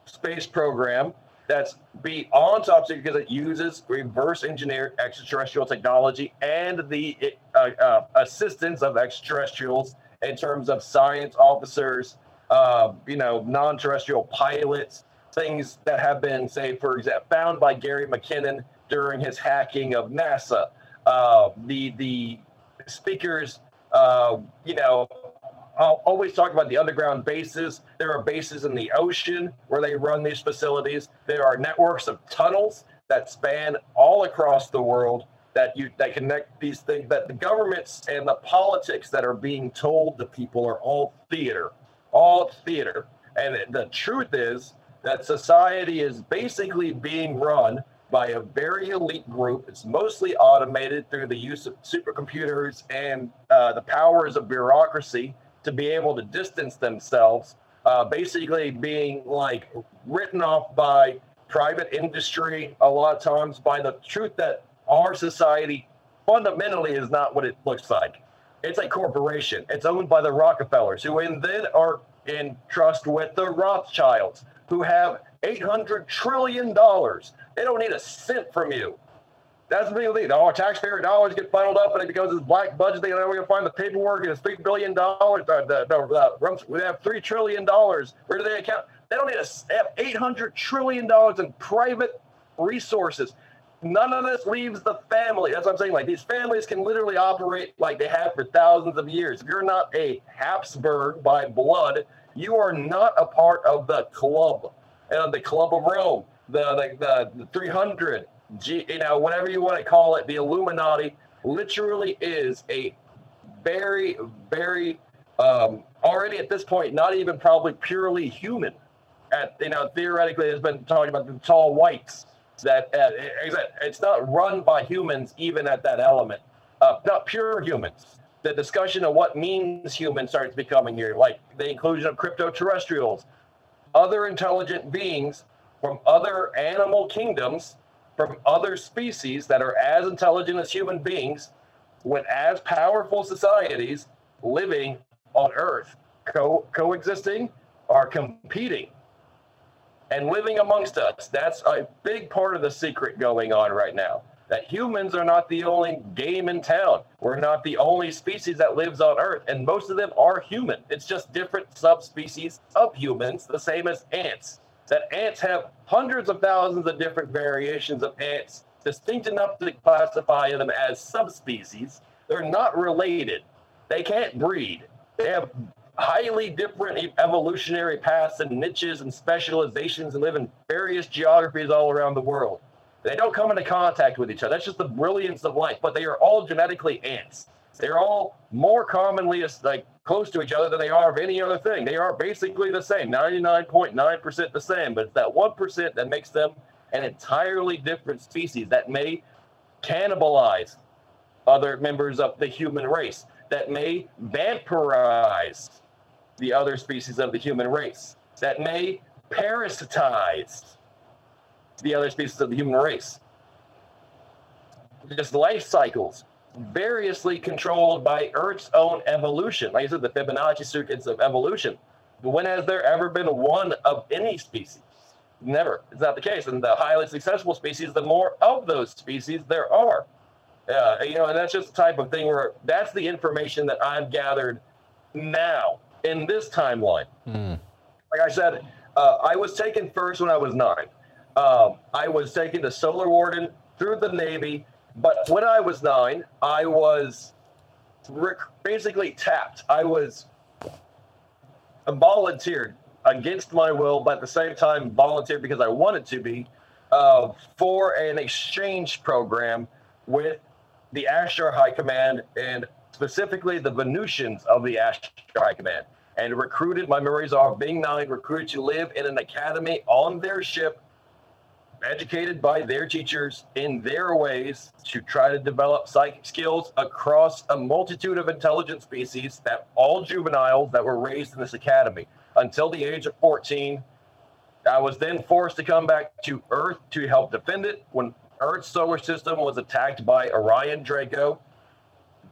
Speaker 2: space program that's beyond top secret because it uses reverse engineered extraterrestrial technology and the uh, uh, assistance of extraterrestrials in terms of science officers, uh, you know, non-terrestrial pilots, things that have been, say, for example, found by Gary McKinnon during his hacking of NASA. Uh, the the speakers, uh, you know, I'll always talk about the underground bases. There are bases in the ocean where they run these facilities. There are networks of tunnels that span all across the world that you that connect these things that the governments and the politics that are being told to people are all theater, all theater. And the truth is that society is basically being run by a very elite group. It's mostly automated through the use of supercomputers and uh, the powers of bureaucracy to be able to distance themselves, uh, basically being like written off by private industry a lot of times by the truth that our society fundamentally is not what it looks like. It's a corporation. It's owned by the Rockefellers, who in then are in trust with the Rothschilds, who have $800 trillion. They don't need a cent from you. That's the thing. All our taxpayer dollars get funneled up, and it becomes this black budget then we're going to find the paperwork, and it's $3 billion. Uh, the, the, we have $3 trillion. Where do they account? They don't need a, they have $800 trillion in private resources. None of this leaves the family. That's what I'm saying. Like these families can literally operate like they have for thousands of years. If you're not a Habsburg by blood, you are not a part of the club, uh, the Club of Rome, the the, the, the 300, G, you know, whatever you want to call it. The Illuminati literally is a very, very um, already at this point, not even probably purely human. At you know, theoretically, there's been talking about the tall whites that uh, it's not run by humans, even at that element, uh, not pure humans the discussion of what means human starts becoming here, like the inclusion of crypto terrestrials, other intelligent beings from other animal kingdoms, from other species that are as intelligent as human beings, with as powerful societies living on Earth, co- coexisting or competing and living amongst us. That's a big part of the secret going on right now that humans are not the only game in town. We're not the only species that lives on Earth, and most of them are human. It's just different subspecies of humans, the same as ants. that ants have hundreds of thousands of different variations of ants, distinct enough to classify them as subspecies. They're not related. They can't breed. They have highly different evolutionary paths and niches and specializations and live in various geographies all around the world. They don't come into contact with each other. That's just the brilliance of life. But they are all genetically ants. They're all more commonly like close to each other than they are of any other thing. They are basically the same, 99.9% the same. But it's that 1% that makes them an entirely different species that may cannibalize other members of the human race, that may vampirize the other species of the human race, that may parasitize the other species of the human race. Just life cycles, variously controlled by Earth's own evolution. Like I said, the Fibonacci sequence of evolution. When has there ever been one of any species? Never. It's not the case. And the highly successful species, the more of those species there are. Uh, you know, and that's just the type of thing where that's the information that I've gathered now in this timeline. Like I said, uh, I was taken first when I was nine. Um, I was taken to Solar Warden through the Navy, but when I was nine, I was basically tapped. I was volunteered against my will, but at the same time volunteered because I wanted to be uh, for an exchange program with the Ashtar High Command and specifically the Venusians of the Ashtar High Command. And recruited, my memories are being nine, recruited to live in an academy on their ship, educated by their teachers in their ways to try to develop psychic skills across a multitude of intelligent species that all juveniles that were raised in this academy until the age of 14 I was then forced to come back to Earth to help defend it when Earth's solar system was attacked by Orion Draco.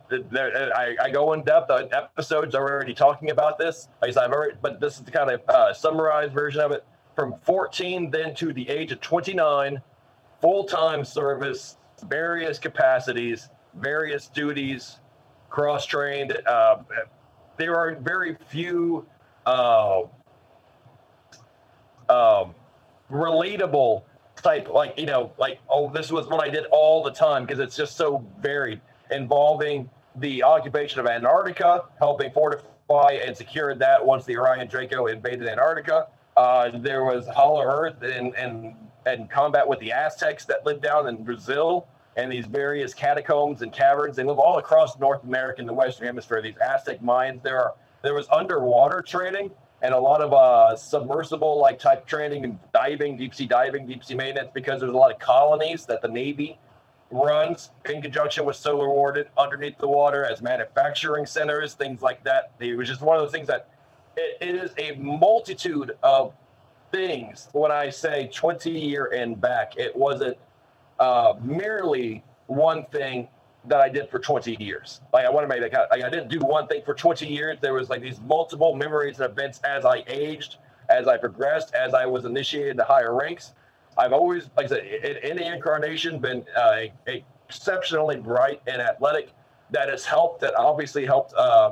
Speaker 2: I, go in depth. The episodes are already talking about this. I've already, but this is the kind of uh, summarized version of it. From 14 then to the age of 29, full time service, various capacities, various duties, cross trained. Uh, there are very few. Uh, um, relatable type, like you know, like oh, this was what I did all the time because it's just so varied, involving the occupation of Antarctica, helping fortify and secure that once the Orion Draco invaded Antarctica. Uh, there was Hollow Earth and and and combat with the Aztecs that lived down in Brazil and these various catacombs and caverns. They live all across North America and the Western Hemisphere. These Aztec mines. There are there was underwater training and a lot of uh, submersible like type training and diving, deep sea diving, deep sea maintenance because there's a lot of colonies that the Navy runs in conjunction with Solar Warden underneath the water as manufacturing centers, things like that. It was just one of those things that it, it is a multitude of things. When I say 20 year and back, it wasn't uh, merely one thing that I did for 20 years. Like I want to make that like I didn't do one thing for 20 years. There was like these multiple memories and events as I aged, as I progressed, as I was initiated to higher ranks. I've always, like I said, in, the incarnation, been uh, exceptionally bright and athletic. That has helped. That obviously helped uh,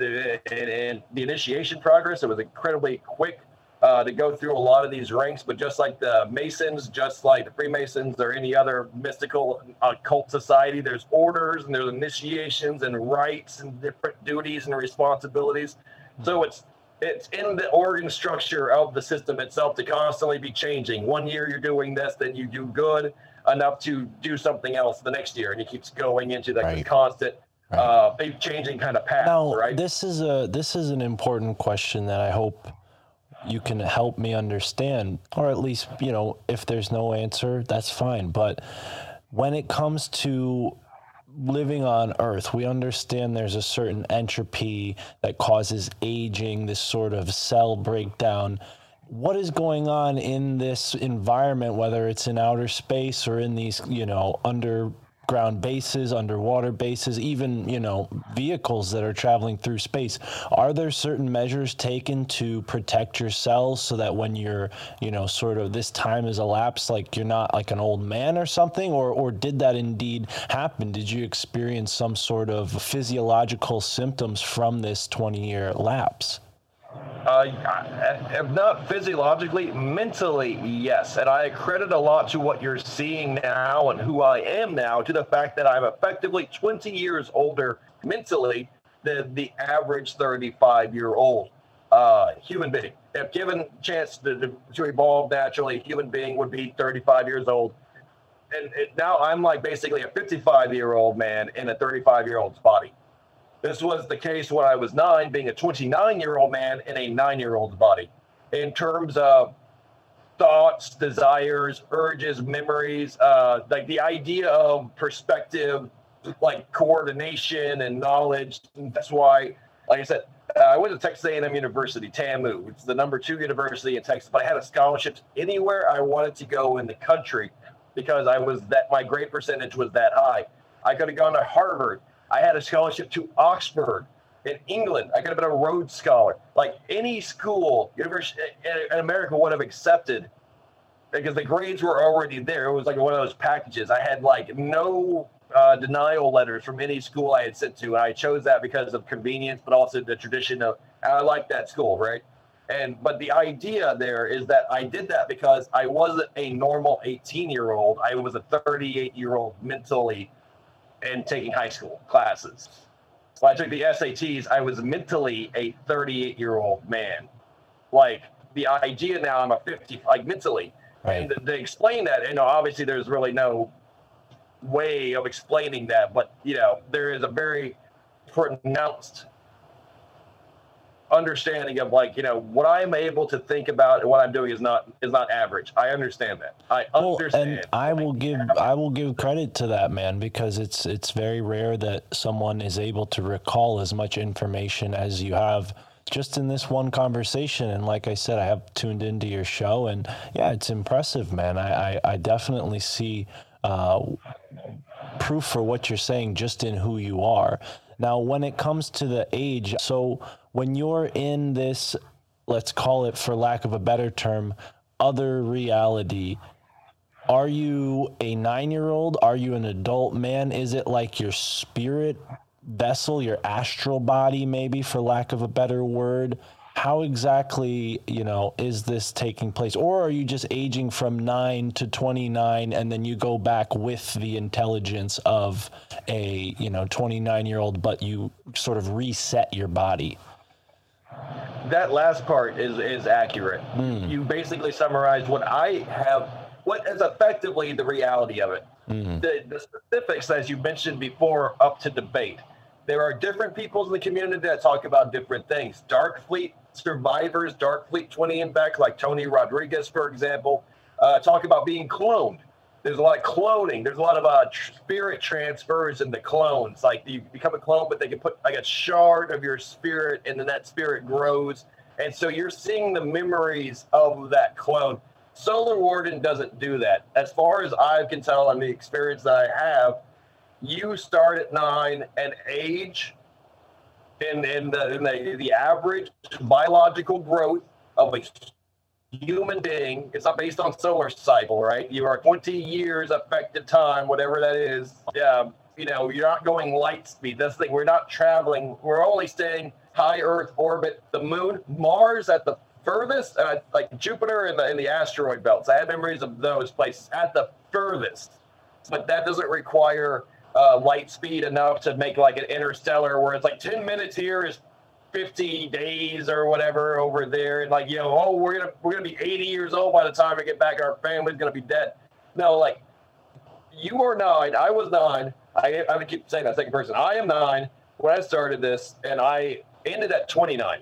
Speaker 2: the in, in the initiation progress. It was incredibly quick uh, to go through a lot of these ranks. But just like the Masons, just like the Freemasons or any other mystical occult society, there's orders and there's initiations and rites and different duties and responsibilities. So it's it's in the organ structure of the system itself to constantly be changing. One year you're doing this, then you do good enough to do something else the next year, and it keeps going into that
Speaker 1: Right.
Speaker 2: constant, uh, big changing kind of path.
Speaker 1: Now,
Speaker 2: right?
Speaker 1: this is a this is an important question that I hope you can help me understand, or at least you know, if there's no answer, that's fine. But when it comes to living on Earth, we understand there's a certain entropy that causes aging, this sort of cell breakdown. What is going on in this environment, whether it's in outer space or in these, you know, underground bases, underwater bases, even, you know, vehicles that are traveling through space? Are there certain measures taken to protect your cells so that when you're, you know, sort of this time has elapsed, like you're not like an old man or something? Or, or did that indeed happen? Did you experience some sort of physiological symptoms from this 20 year lapse?
Speaker 2: Uh, if not physiologically, mentally, yes. And I credit a lot to what you're seeing now and who I am now to the fact that I'm effectively 20 years older mentally than the average 35 year old uh, human being. If given chance to, to, to evolve naturally, a human being would be 35 years old. And it, now I'm like basically a 55 year old man in a 35 year old's body. This was the case when I was nine, being a 29 year old man in a nine year old's body. In terms of thoughts, desires, urges, memories, uh, like the idea of perspective, like coordination and knowledge. That's why, like I said, uh, I went to Texas A&M University, TAMU, which is the number two university in Texas. But I had a scholarship anywhere I wanted to go in the country because I was that my grade percentage was that high. I could have gone to Harvard. I had a scholarship to Oxford in England. I could have been a Rhodes Scholar. Like any school, university in America would have accepted because the grades were already there. It was like one of those packages. I had like no uh, denial letters from any school I had sent to, and I chose that because of convenience, but also the tradition of I like that school, right? And but the idea there is that I did that because I wasn't a normal 18 year old. I was a 38 year old mentally and taking high school classes. When I took the SATs, I was mentally a 38 year old man. Like the idea now, I'm a 50, like mentally. And to, to explain that, and obviously there's really no way of explaining that, but you know, there is a very pronounced understanding of like, you know, what I'm able to think about and what I'm doing is not is not average. I understand that. I
Speaker 1: Well,
Speaker 2: understand.
Speaker 1: and I will give I will give credit to that man because it's it's very rare that someone is able to recall as much information as you have just in this one conversation. And like I said, I have tuned into your show, and yeah, it's impressive, man. I I, I definitely see uh, proof for what you're saying just in who you are. Now, when it comes to the age, so when you're in this, let's call it for lack of a better term, other reality, are you a nine year old? Are you an adult man? Is it like your spirit vessel, your astral body, maybe for lack of a better word? How exactly, you know, is this taking place? Or are you just aging from nine to 29 and then you go back with the intelligence of a, you know, 29 year old, but you sort of reset your body?
Speaker 2: that last part is is accurate. Hmm. You basically summarized what I have, what is effectively the reality of it. Hmm. The, the specifics, as you mentioned before, up to debate. There are different peoples in the community that talk about different things. Dark Fleet survivors, Dark Fleet 20 and back, like Tony Rodrigues, for example, uh, talk about being cloned. There's a lot of cloning. There's a lot of uh, spirit transfers into clones. Like you become a clone, but they can put like a shard of your spirit, and then that spirit grows. And so you're seeing the memories of that clone. Solar Warden doesn't do that. As far as I can tell, and the experience that I have, you start at nine and age in, in, the, in the, the average biological growth of a human being. It's not based on solar cycle, right? You are 20 years affected time, whatever that is. Yeah, you know, you're not going light speed. That's the thing. We're not traveling. We're only staying high Earth orbit. The moon, Mars at the furthest, uh, like Jupiter and the, in the asteroid belts. I have memories of those places at the furthest, but that doesn't require uh, light speed enough to make like an interstellar where it's like 10 minutes here is 50 days or whatever over there. And like you know oh we're gonna we're gonna be 80 years old by the time we get back. Our family's gonna be dead. No like you are nine. I was nine. I i would keep saying that second person. I am nine when i started this and i ended at 29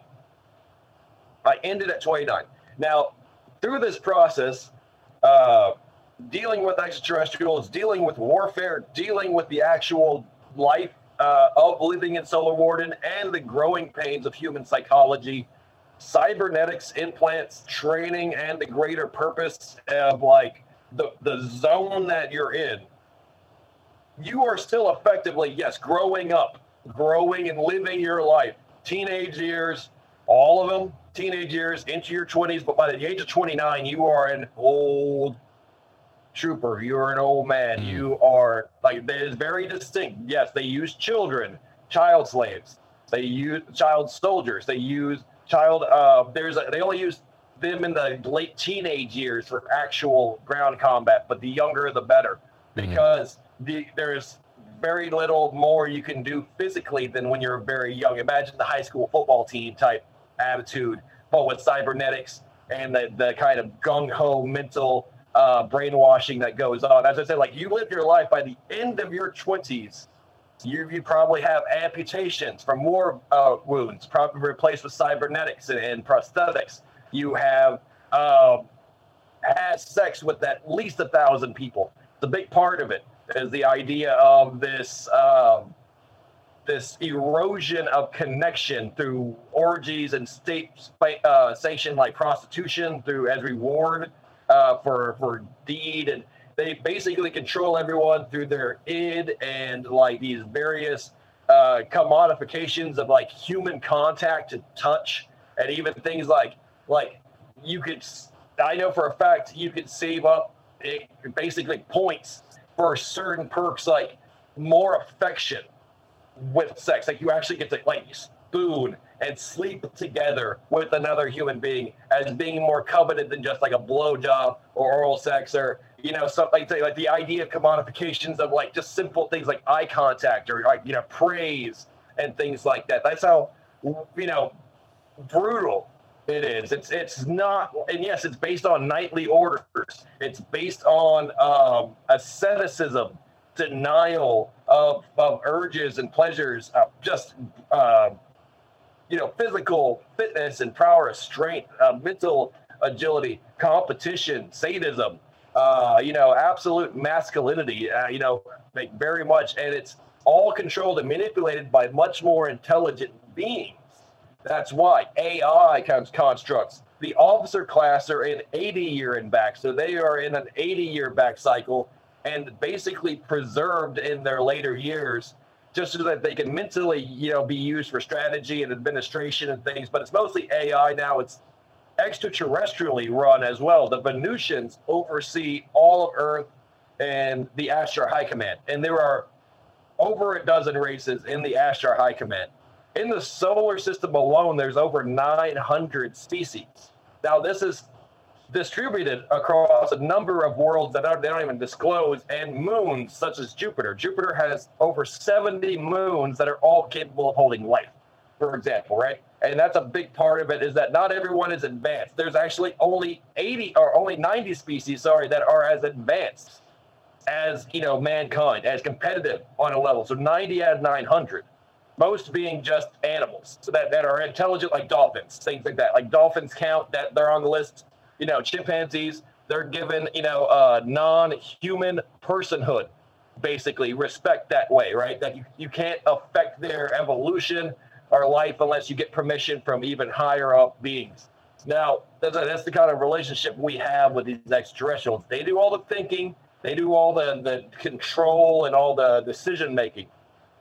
Speaker 2: i ended at 29 now through this process uh dealing with extraterrestrials dealing with warfare dealing with the actual life uh, of living in Solar Warden and the growing pains of human psychology, cybernetics, implants, training, and the greater purpose of like the, the zone that you're in, you are still effectively, yes, growing up, growing and living your life. Teenage years, all of them, teenage years into your 20s, but by the age of 29, you are an old trooper. You're an old man. You are like that is very distinct. Yes, they use children, child slaves. They use child soldiers. They use child. Uh, there's a, they only use them in the late teenage years for actual ground combat, but the younger the better, because the there's very little more you can do physically than when you're very young. Imagine the high school football team type attitude, but with cybernetics and the, the kind of gung ho mental uh, brainwashing that goes on. As I said, like you live your life by the end of your 20s, you, you probably have amputations from more uh, wounds, probably replaced with cybernetics and, and prosthetics. You have uh, had sex with at least a thousand people. The big part of it is the idea of this um, this erosion of connection through orgies and state uh, sanctioned like prostitution through as reward uh, for for deed and they basically control everyone through their id and like these various uh, commodifications of like human contact and touch and even things like like you could i know for a fact you could save up eh, basically points for certain perks like more affection with sex. Like you actually get to like spoon and sleep together with another human being as being more coveted than just like a blowjob or oral sex or you know something like, like the idea of commodifications of like just simple things like eye contact or like you know praise and things like that. That's how you know brutal it is. It's it's not, and yes, it's based on knightly orders. It's based on um, asceticism, denial of, of urges and pleasures, uh, just uh, you know, physical fitness and prowess, strength, uh, mental agility, competition, sadism. Uh, you know, absolute masculinity. Uh, you know, like very much, and it's all controlled and manipulated by much more intelligent beings. That's why AI comes constructs. The officer class are in 80 year and back, so they are in an 80 year back cycle and basically preserved in their later years, just so that they can mentally, you know, be used for strategy and administration and things. But it's mostly AI now. It's extraterrestrially run as well. The Venusians oversee all of Earth and the Ashtar High Command, and there are over a dozen races in the Ashtar High Command. In the solar system alone, there's over 900 species. Now, this is distributed across a number of worlds that are, they don't even disclose, and moons such as Jupiter. Jupiter has over 70 moons that are all capable of holding life, for example, right? And that's a big part of it is that not everyone is advanced. There's actually only 80 or only 90 species, sorry, that are as advanced as you know mankind, as competitive on a level. So 90 out of 900 most being just animals so that, that are intelligent like dolphins things like that like dolphins count that they're on the list you know chimpanzees they're given you know uh, non-human personhood basically. Respect that way right? That you, you can't affect their evolution or life unless you get permission from even higher up beings. Now that's, that's the kind of relationship we have with these extraterrestrials. They do all the thinking they do all the, the control and all the decision making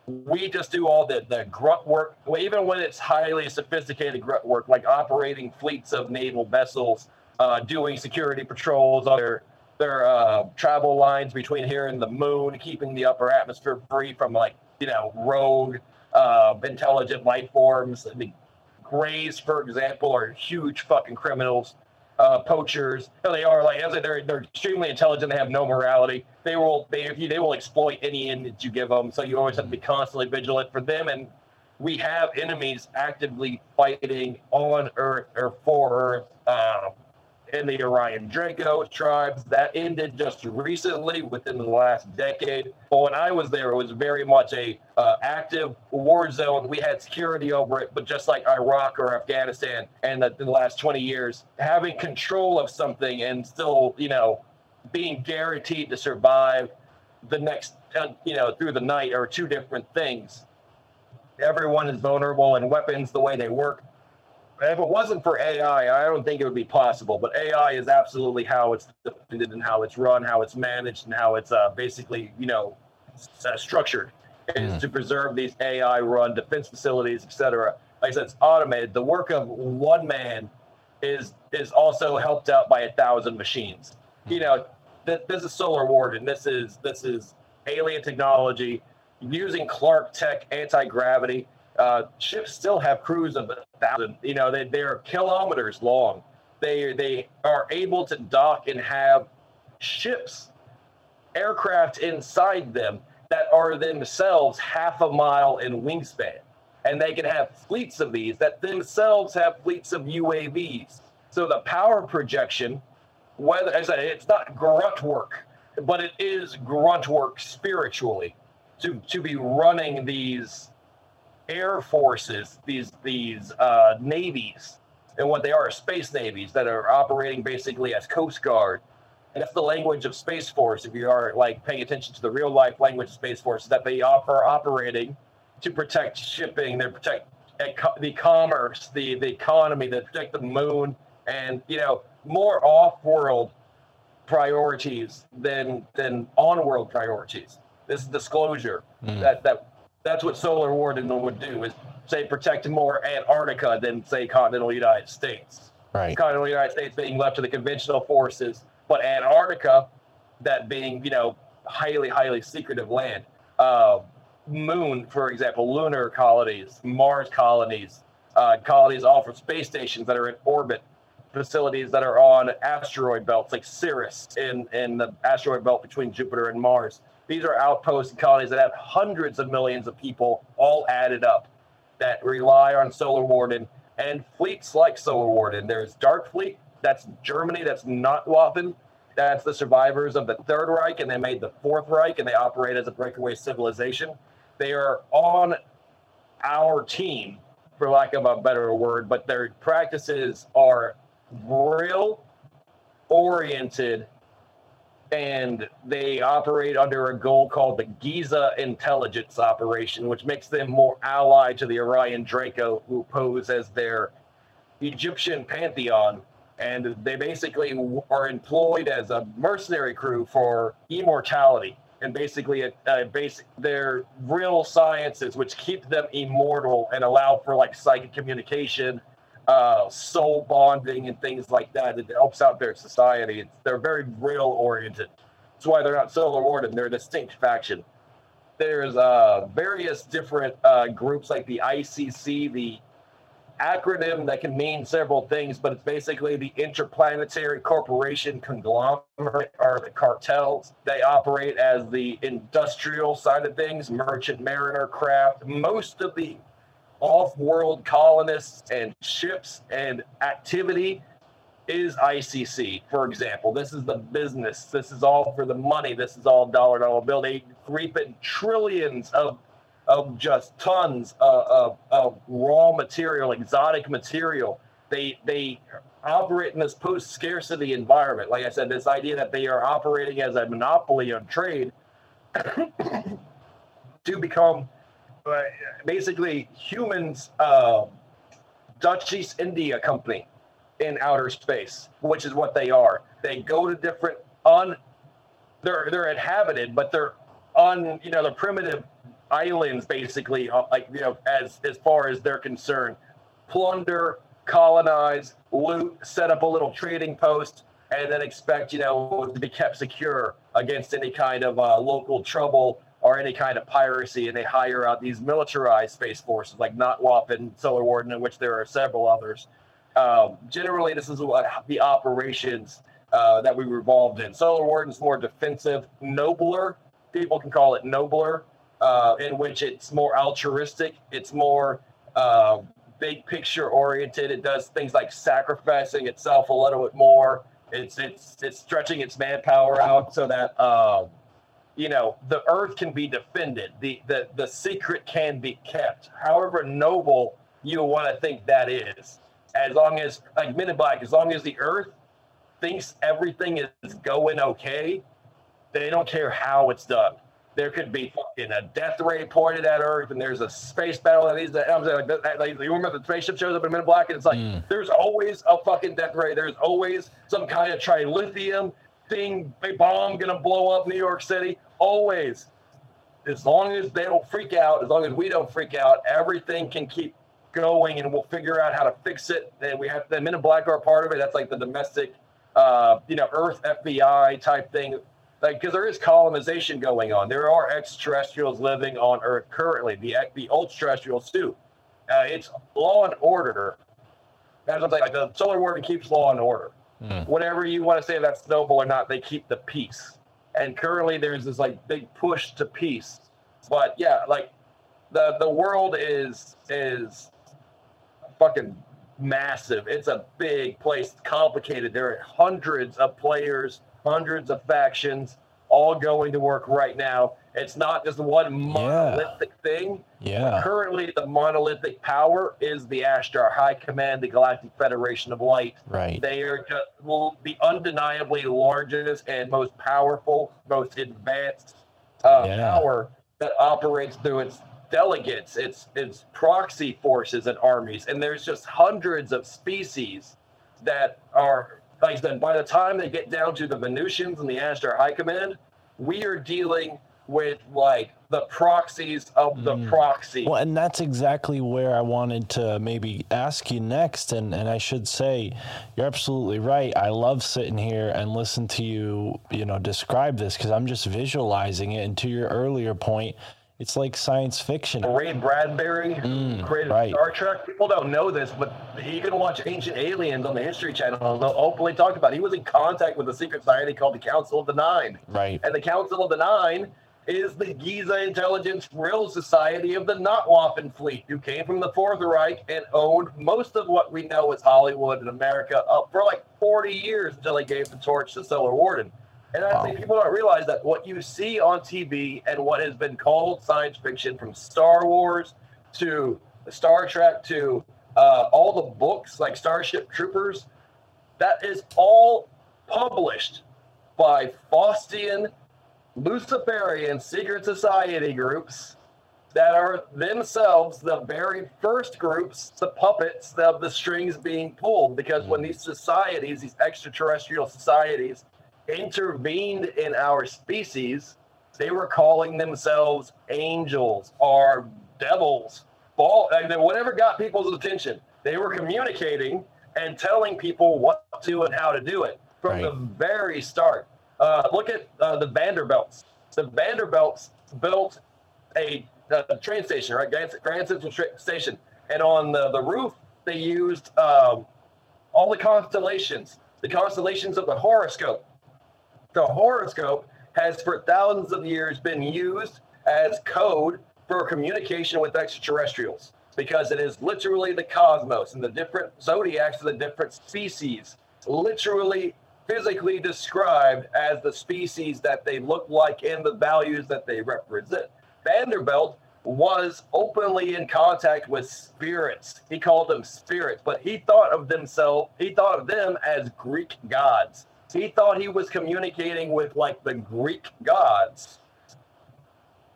Speaker 2: we just do all the, the grunt work, well, even when it's highly sophisticated grunt work, like operating fleets of naval vessels, uh, doing security patrols on their, their uh, travel lines between here and the moon, keeping the upper atmosphere free from like, you know, rogue, uh, intelligent life forms. I mean, Greys, for example, are huge fucking criminals uh, poachers. No, they are like they're they're extremely intelligent. They have no morality. They will they if you, they will exploit any end that you give them. So you always have to be constantly vigilant for them. And we have enemies actively fighting on Earth or for Earth. Um, in the Orion Draco tribes that ended just recently within the last decade. But when I was there, it was very much a uh, active war zone. We had security over it, but just like Iraq or Afghanistan, and the, the last 20 years, having control of something and still, you know, being guaranteed to survive the next, uh, you know, through the night are two different things. Everyone is vulnerable, and weapons, the way they work, if it wasn't for AI, I don't think it would be possible. But AI is absolutely how it's defended and how it's run, how it's managed, and how it's uh, basically, you know, uh, structured is to preserve these AI-run defense facilities, et cetera. Like I said, it's automated. The work of one man is is also helped out by a thousand machines. You know, th- this is Solar Warden. This is this is alien technology using Clark Tech anti-gravity Uh, ships still have crews of a thousand. You know, they they're kilometers long. They they are able to dock and have ships, aircraft inside them that are themselves half a mile in wingspan, and they can have fleets of these that themselves have fleets of UAVs. So the power projection, whether as I said, it's not grunt work, but it is grunt work spiritually to to be running these air forces, these these uh, navies, and what they are space navies that are operating basically as Coast Guard. And that's the language of Space Force. If you are like paying attention to the real life language of Space Force, that they are operating to protect shipping, they protect the commerce, the the economy, they protect the moon, and you know more off-world priorities than than on-world priorities. This is disclosure that that that's what Solar Warden would do is say protect more Antarctica than say continental United States.
Speaker 1: Right.
Speaker 2: Continental United States being left to the conventional forces, but Antarctica, that being you know highly highly secretive land. Uh, moon, for example, lunar colonies, Mars colonies, uh, colonies off of space stations that are in orbit, facilities that are on asteroid belts like Ceres in, in the asteroid belt between Jupiter and Mars. These are outposts and colonies that have hundreds of millions of people all added up that rely on Solar Warden and fleets like Solar Warden. There's Dark Fleet, that's Germany, that's Notwaffen. That's the survivors of the Third Reich, and they made the Fourth Reich, and they operate as a breakaway civilization. They are on our team, for lack of a better word, but their practices are real oriented and they operate under a goal called the Giza Intelligence Operation, which makes them more allied to the Orion Draco, who pose as their Egyptian pantheon. And they basically are employed as a mercenary crew for immortality. And basically, uh, uh, a, a basic their real sciences, which keep them immortal and allow for like psychic communication, uh, soul bonding, and things like that. It helps out their society. It's, they're very real oriented. That's why they're not solar warden. They're a distinct faction. There's uh, various different uh, groups like the ICC, the acronym that can mean several things, but it's basically the Interplanetary Corporation Conglomerate or the cartels. They operate as the industrial side of things, merchant mariner craft. Most of the off-world colonists and ships and activity is ICC, for example. This is the business. This is all for the money. This is all dollar dollar bill. They reap in trillions of of just tons of, of, of raw material, exotic material. They they operate in this post scarcity environment. Like I said, this idea that they are operating as a monopoly on trade <coughs> to become basically humans uh, Dutch East India Company in outer space, which is what they are. They go to different un they're they're inhabited, but they're on you know the primitive islands basically uh, like you know as as far as they're concerned plunder colonize loot set up a little trading post and then expect you know to be kept secure against any kind of uh, local trouble or any kind of piracy and they hire out these militarized space forces like NOTWAP and Solar Warden in which there are several others um, generally this is what the operations uh, that we revolved in Solar Warden's more defensive nobler people can call it nobler uh, in which it's more altruistic, it's more uh, big picture oriented. It does things like sacrificing itself a little bit more. It's it's it's stretching its manpower out so that uh, you know the Earth can be defended. The the the secret can be kept. However noble you want to think that is, as long as like Men in Black, as long as the Earth thinks everything is going okay, they don't care how it's done there could be fucking a death ray pointed at Earth, and there's a space battle. And these, I'm saying, like, like, you remember the spaceship shows up in Men in Black, and it's like mm. there's always a fucking death ray. There's always some kind of trilithium thing, big bomb gonna blow up New York City. Always, as long as they don't freak out, as long as we don't freak out, everything can keep going, and we'll figure out how to fix it. And we have the Men in Black are a part of it. That's like the domestic, uh, you know, Earth FBI type thing like because there is colonization going on. There are extraterrestrials living on Earth currently. The the ultra-terrestrials too. Uh, it's law and order. That's what I'm saying. Like the Solar Warden keeps law and order. Whatever you want to say, that's noble or not, they keep the peace. And currently, there's this like big push to peace. But yeah, like the the world is is fucking massive. It's a big place, complicated. There are hundreds of players, hundreds of factions, all going to work right now. It's not just one monolithic thing.
Speaker 1: Yeah.
Speaker 2: Currently, the monolithic power is the Ashtar High Command, the Galactic Federation of Light.
Speaker 1: Right.
Speaker 2: They are just, will be undeniably largest and most powerful, most advanced uh,
Speaker 1: Yeah.
Speaker 2: power that operates through its delegates, its its proxy forces and armies. And there's just hundreds of species that are like then by the time they get down to the Venusians and the Ashtar High Command, we are dealing with like the proxies of the mm. proxy.
Speaker 1: Well, and that's exactly where I wanted to maybe ask you next. And, and I should say, you're absolutely right. I love sitting here and listen to you, you know, describe this because I'm just visualizing it. And to your earlier point, it's like science fiction.
Speaker 2: Ray Bradbury mm, created
Speaker 1: right.
Speaker 2: Star Trek. People don't know this, but you can watch Ancient Aliens on the History Channel. and They'll openly talk about. It. He was in contact with a secret society called the Council of the Nine,
Speaker 1: Right.
Speaker 2: and the Council of the Nine is the Giza Intelligence Real Society of the Notwaffen Fleet, who came from the Fourth Reich and owned most of what we know as Hollywood in America up for like 40 years until they gave the torch to Solar Warden. And I think people don't realize that what you see on TV and what has been called science fiction from Star Wars to Star Trek to uh, all the books like Starship Troopers, that is all published by Faustian, Luciferian secret society groups that are themselves the very first groups, the puppets of the strings being pulled. Because when these societies, these extraterrestrial societies, intervened in our species, they were calling themselves angels or devils. Ball, whatever got people's attention, they were communicating and telling people what to and how to do it from the very start. Uh, look at uh, the Vanderbilts. The Vanderbilts built a, a train station, right? Grand, Grand Central Tra- Station. And on the, the roof, they used um, all the constellations, the constellations of the horoscope. The horoscope has for thousands of years been used as code for communication with extraterrestrials because it is literally the cosmos and the different zodiacs of the different species, literally physically described as the species that they look like and the values that they represent. Vanderbilt was openly in contact with spirits. He called them spirits, but he thought of themselves, he thought of them as Greek gods. He thought he was communicating with like the Greek gods.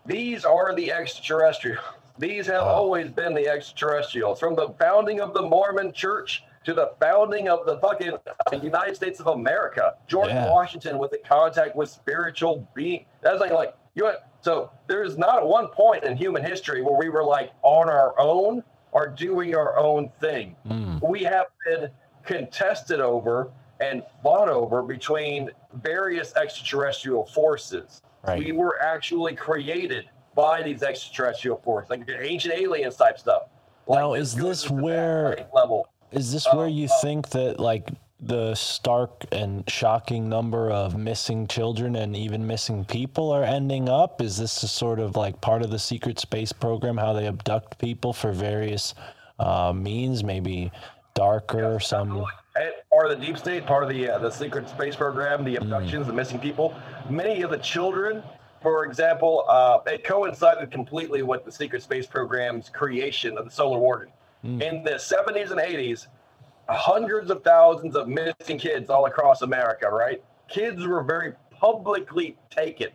Speaker 2: These are the extraterrestrials. These have always been the extraterrestrials. From the founding of the Mormon church to the founding of the fucking uh, United States of America, George
Speaker 1: Yeah.
Speaker 2: Washington was in contact with spiritual being. That's like, like you went, so there's not one point in human history where we were like on our own or doing our own thing. We have been contested over and fought over between various extraterrestrial forces.
Speaker 1: Right.
Speaker 2: We were actually created by these extraterrestrial forces, like ancient aliens type stuff.
Speaker 1: Now, is this where-
Speaker 2: level?
Speaker 1: Is this where you think that like the stark and shocking number of missing children and even missing people are ending up? Is this a sort of like part of the secret space program, how they abduct people for various uh, means, maybe darker, some
Speaker 2: And part of the deep state, part of the uh, the secret space program, the abductions, the missing people. Many of the children, for example, uh, it coincided completely with the secret space program's creation of the Solar Warden. Mm. In the 70s and 80s, hundreds of thousands of missing kids all across America. Right, kids were very publicly taken,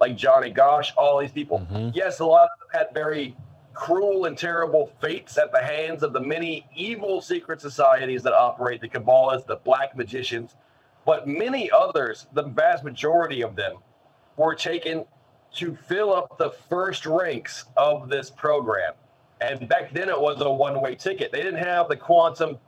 Speaker 2: like Johnny Gosch, all these people. Mm-hmm. Yes, a lot of them had very cruel and terrible fates at the hands of the many evil secret societies that operate the Kabbalists, the black magicians, but many others, the vast majority of them, were taken to fill up the first ranks of this program. And back then it was a one way ticket. They didn't have the quantum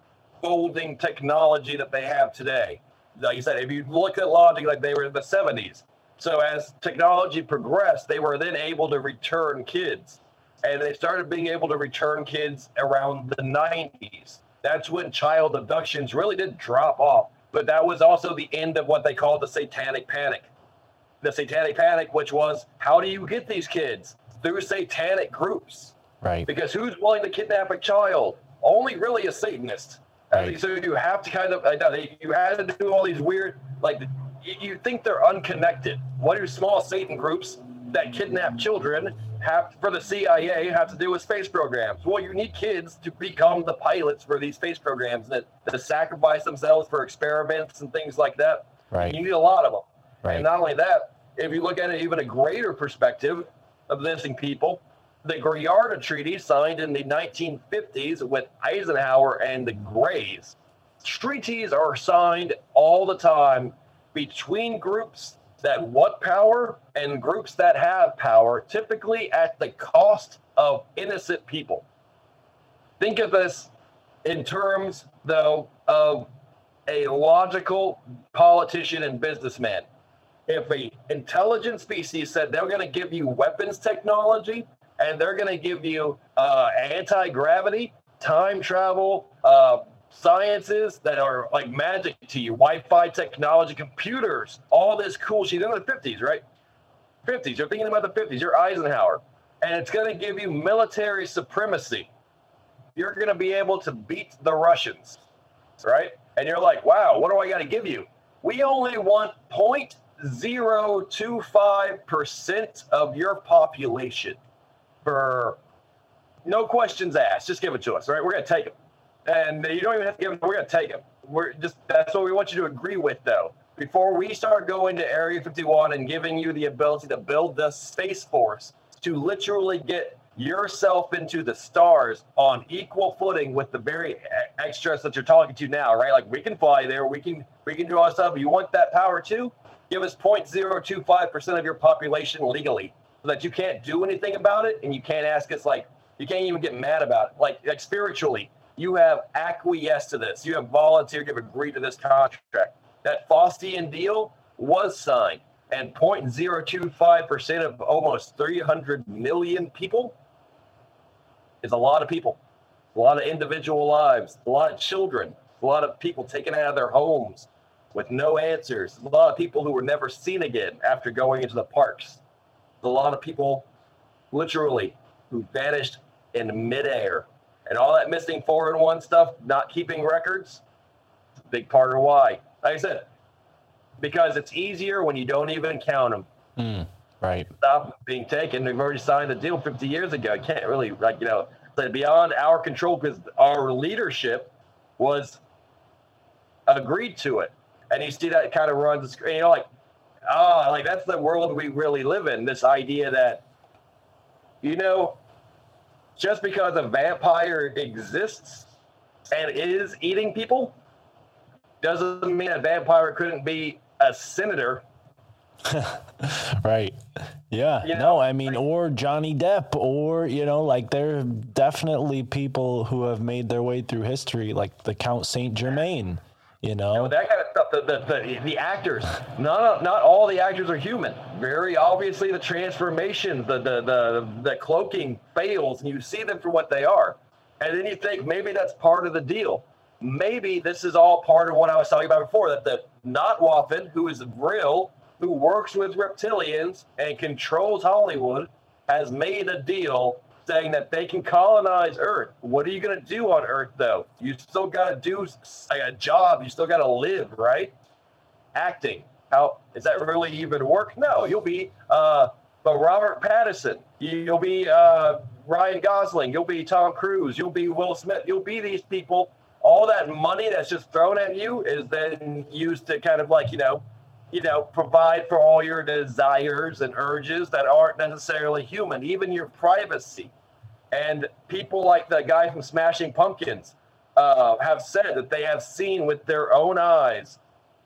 Speaker 2: folding technology that they have today. Like you said, if you look at logic, like they were in the 70s. So as technology progressed, they were then able to return kids. and they started being able to return kids around the 90s. That's when child abductions really did drop off. But that was also the end of what they called the satanic panic. The satanic panic, which was how do you get these kids? Through satanic groups.
Speaker 1: Right.
Speaker 2: Because who's willing to kidnap a child? Only really a Satanist.
Speaker 1: Right.
Speaker 2: So you have to kind of, I know, you had to do all these weird, like, you, think they're unconnected. What do small Satan groups that kidnap children have for the CIA have to do with space programs? Well, you need kids to become the pilots for these space programs that, that sacrifice themselves for experiments and things like that.
Speaker 1: Right.
Speaker 2: You need a lot of them.
Speaker 1: Right.
Speaker 2: And not only that, if you look at it even a greater perspective of missing people, the Gallardo Treaty signed in the 1950s with Eisenhower and the Greys. Treaties are signed all the time between groups that want power and groups that have power, typically at the cost of innocent people. Think of this in terms, though, of a logical politician and businessman. If a intelligent species said they're going to give you weapons technology and they're going to give you uh, anti-gravity, time travel, uh, sciences that are like magic to you, Wi-Fi technology, computers, all this cool shit in the 50s, right? 50s. You're thinking about the 50s. You're Eisenhower, and it's going to give you military supremacy. You're going to be able to beat the Russians, right? And you're like, wow, what do I got to give you? We only want 0.025% of your population for no questions asked. Just give it to us, right? We're going to take them. And you don't even have to give them, we're going to take them. We're just, that's what we want you to agree with, though. Before we start going to Area 51 and giving you the ability to build the Space Force to literally get yourself into the stars on equal footing with the very extras that you're talking to now, right? Like we can fly there, we can we can do all stuff. You want that power too? Give us 0.025% of your population legally that you can't do anything about it and you can't ask us like you can't even get mad about it. Like like spiritually, you have acquiesced to this. You have volunteered, you have agreed to this contract. That Faustian deal was signed. And 0.025% of almost 300 million people is a lot of people, a lot of individual lives, a lot of children, a lot of people taken out of their homes with no answers, a lot of people who were never seen again after going into the parks, a lot of people literally who vanished in midair. And all that missing four and one stuff, not keeping records, a big part of why. Like I said, because it's easier when you don't even count them
Speaker 1: Mm, right.
Speaker 2: stop being taken. We've already signed the deal 50 years ago. I can't really, like, you know, say beyond our control because our leadership was agreed to it. And you see that kind of runs the screen. You know, like, oh, like that's the world we really live in. This idea that, you know, just because a vampire exists and is eating people doesn't mean a vampire couldn't be a senator <laughs>
Speaker 1: Right. Yeah.
Speaker 2: You
Speaker 1: no, I mean, or Johnny Depp, or, you know, like there are definitely people who have made their way through history, like the Count Saint Germain, you know?
Speaker 2: that kind of The, the, the, the actors, not not all the actors are human. Very obviously, the transformation, the the the, the cloaking fails, and you see them for what they are. And then you think maybe that's part of the deal. Maybe this is all part of what I was talking about before. That the Notwaffen, who is real, who works with reptilians and controls Hollywood, has made a deal saying that they can colonize Earth. What are you going to do on Earth, though? You still got to do a job. You still got to live, right? Acting. How is that really even work? No, you'll be uh, but Robert Pattinson. You'll be uh, Ryan Gosling. You'll be Tom Cruise. You'll be Will Smith. You'll be these people. All that money that's just thrown at you is then used to kind of like you know you know, provide for all your desires and urges that aren't necessarily human, even your privacy. And people like the guy from Smashing Pumpkins uh, have said that they have seen with their own eyes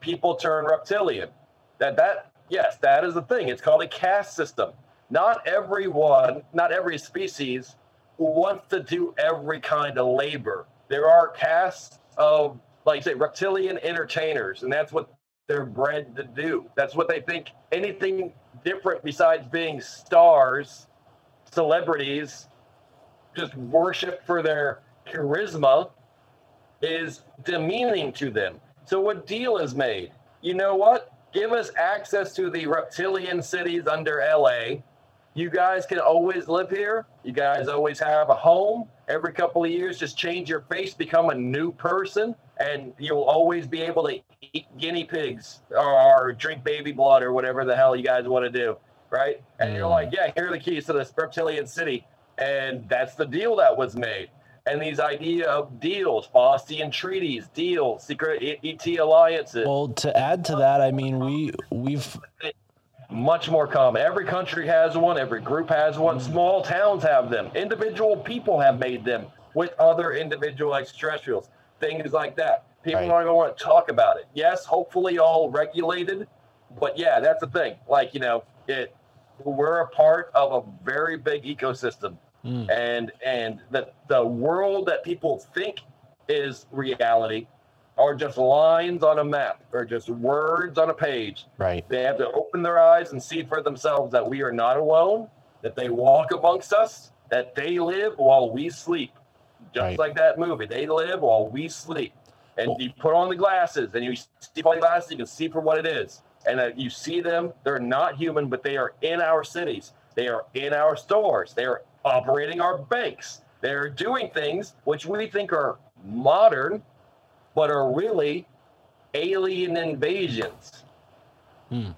Speaker 2: people turn reptilian. That that yes, that is the thing. It's called a caste system. Not everyone, not every species wants to do every kind of labor. There are castes of, like say, reptilian entertainers, and that's what they're bred to do. That's what they think. Anything different besides being stars, celebrities, just worship for their charisma is demeaning to them. So a deal is made. You know what? Give us access to the reptilian cities under LA. You guys can always live here. You guys always have a home. Every couple of years, just change your face, become a new person, and you'll always be able to eat guinea pigs or, or drink baby blood or whatever the hell you guys want to do, right? And you're
Speaker 1: Mm.
Speaker 2: like, yeah, here are the keys to this reptilian city, and that's the deal that was made. And these idea of deals, Faustian treaties, deals, secret ET alliances,
Speaker 1: Well, to add to that, I mean, we we've
Speaker 2: much more common. Every country has one, every group has one, mm-hmm. small towns have them, individual people have made them with other individual extraterrestrials, things like that. People
Speaker 1: Right.
Speaker 2: aren't going to want to talk about it. Yes, hopefully all regulated, but yeah, that's the thing. Like, you know, it we're a part of a very big ecosystem.
Speaker 1: Mm.
Speaker 2: And and the the world that people think is reality are just lines on a map or just words on a page.
Speaker 1: right.
Speaker 2: They have to open their eyes and see for themselves that we are not alone, that they walk amongst us, that they live while we sleep. Just
Speaker 1: Right.
Speaker 2: like that movie, they live while we sleep. And you put on the glasses and you see on the glasses, you can see for what it is. And uh, you see them, they're not human, but they are in our cities. They are in our stores. They are operating our banks. They're doing things which we think are modern, but are really alien invasions.
Speaker 1: Hmm.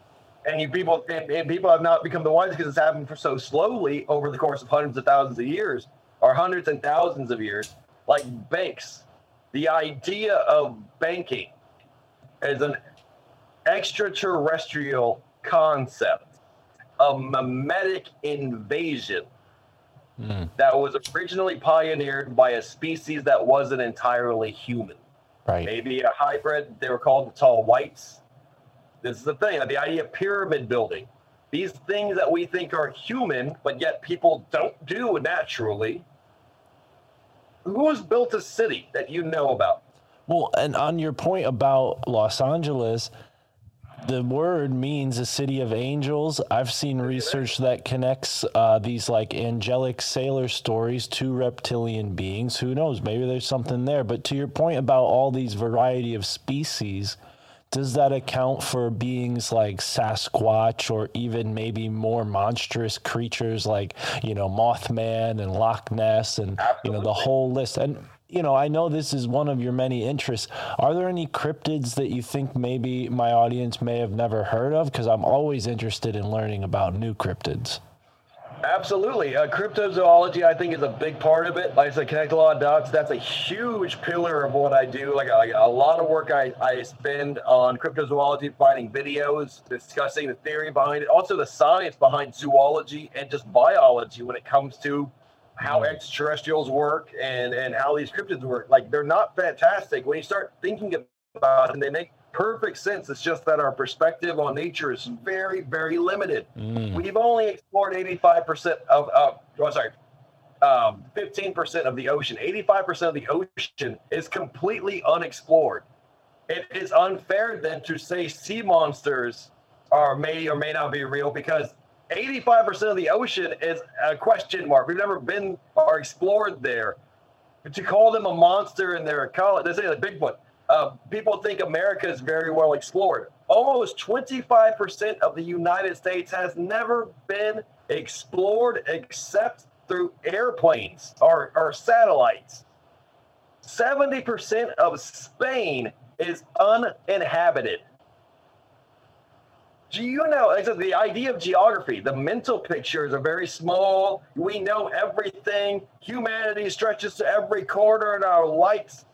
Speaker 2: And you people and, and people have not become the wise because it's happened for so slowly over the course of hundreds of thousands of years, or hundreds and thousands of years, like banks. The idea of banking is an extraterrestrial concept, a mimetic invasion
Speaker 1: Mm.
Speaker 2: that was originally pioneered by a species that wasn't entirely human.
Speaker 1: Right.
Speaker 2: Maybe a hybrid. They were called the tall whites. This is the thing the idea of pyramid building. These things that we think are human, but yet people don't do naturally. Who has built a city that you know about?
Speaker 1: Well, and on your point about Los Angeles, the word means a city of angels. I've seen research that connects uh, these like angelic sailor stories to reptilian beings. Who knows? Maybe there's something there. But to your point about all these variety of species, does that account for beings like Sasquatch or even maybe more monstrous creatures like, you know, Mothman and Loch Ness and, you know, the whole list? And, you know, I know this is one of your many interests. Are there any cryptids that you think maybe my audience may have never heard of? Because I'm always interested in learning about new cryptids.
Speaker 2: Absolutely. Uh, cryptozoology, I think, is a big part of it. Like I said, connect a lot of dots. That's a huge pillar of what I do. Like, a lot of work I, I spend on cryptozoology, finding videos, discussing the theory behind it, also the science behind zoology and just biology when it comes to how extraterrestrials work and, and how these cryptids work. Like, they're not fantastic. When you start thinking about them, they make perfect sense. It's just that our perspective on nature is very, very limited.
Speaker 1: Mm,
Speaker 2: We've only explored 85% of, uh, oh, sorry, um, 15% of the ocean. 85% of the ocean is completely unexplored. It is unfair then to say sea monsters are may or may not be real because 85% of the ocean is a question mark. We've never been or explored there. But To call them a monster in their ecology, they say like Bigfoot. Uh, people think America is very well explored. Almost 25% of the United States has never been explored except through airplanes or, or satellites. 70% of Spain is uninhabited. Do you know the idea of geography? The mental pictures are very small. We know everything. Humanity stretches to every corner, and our lights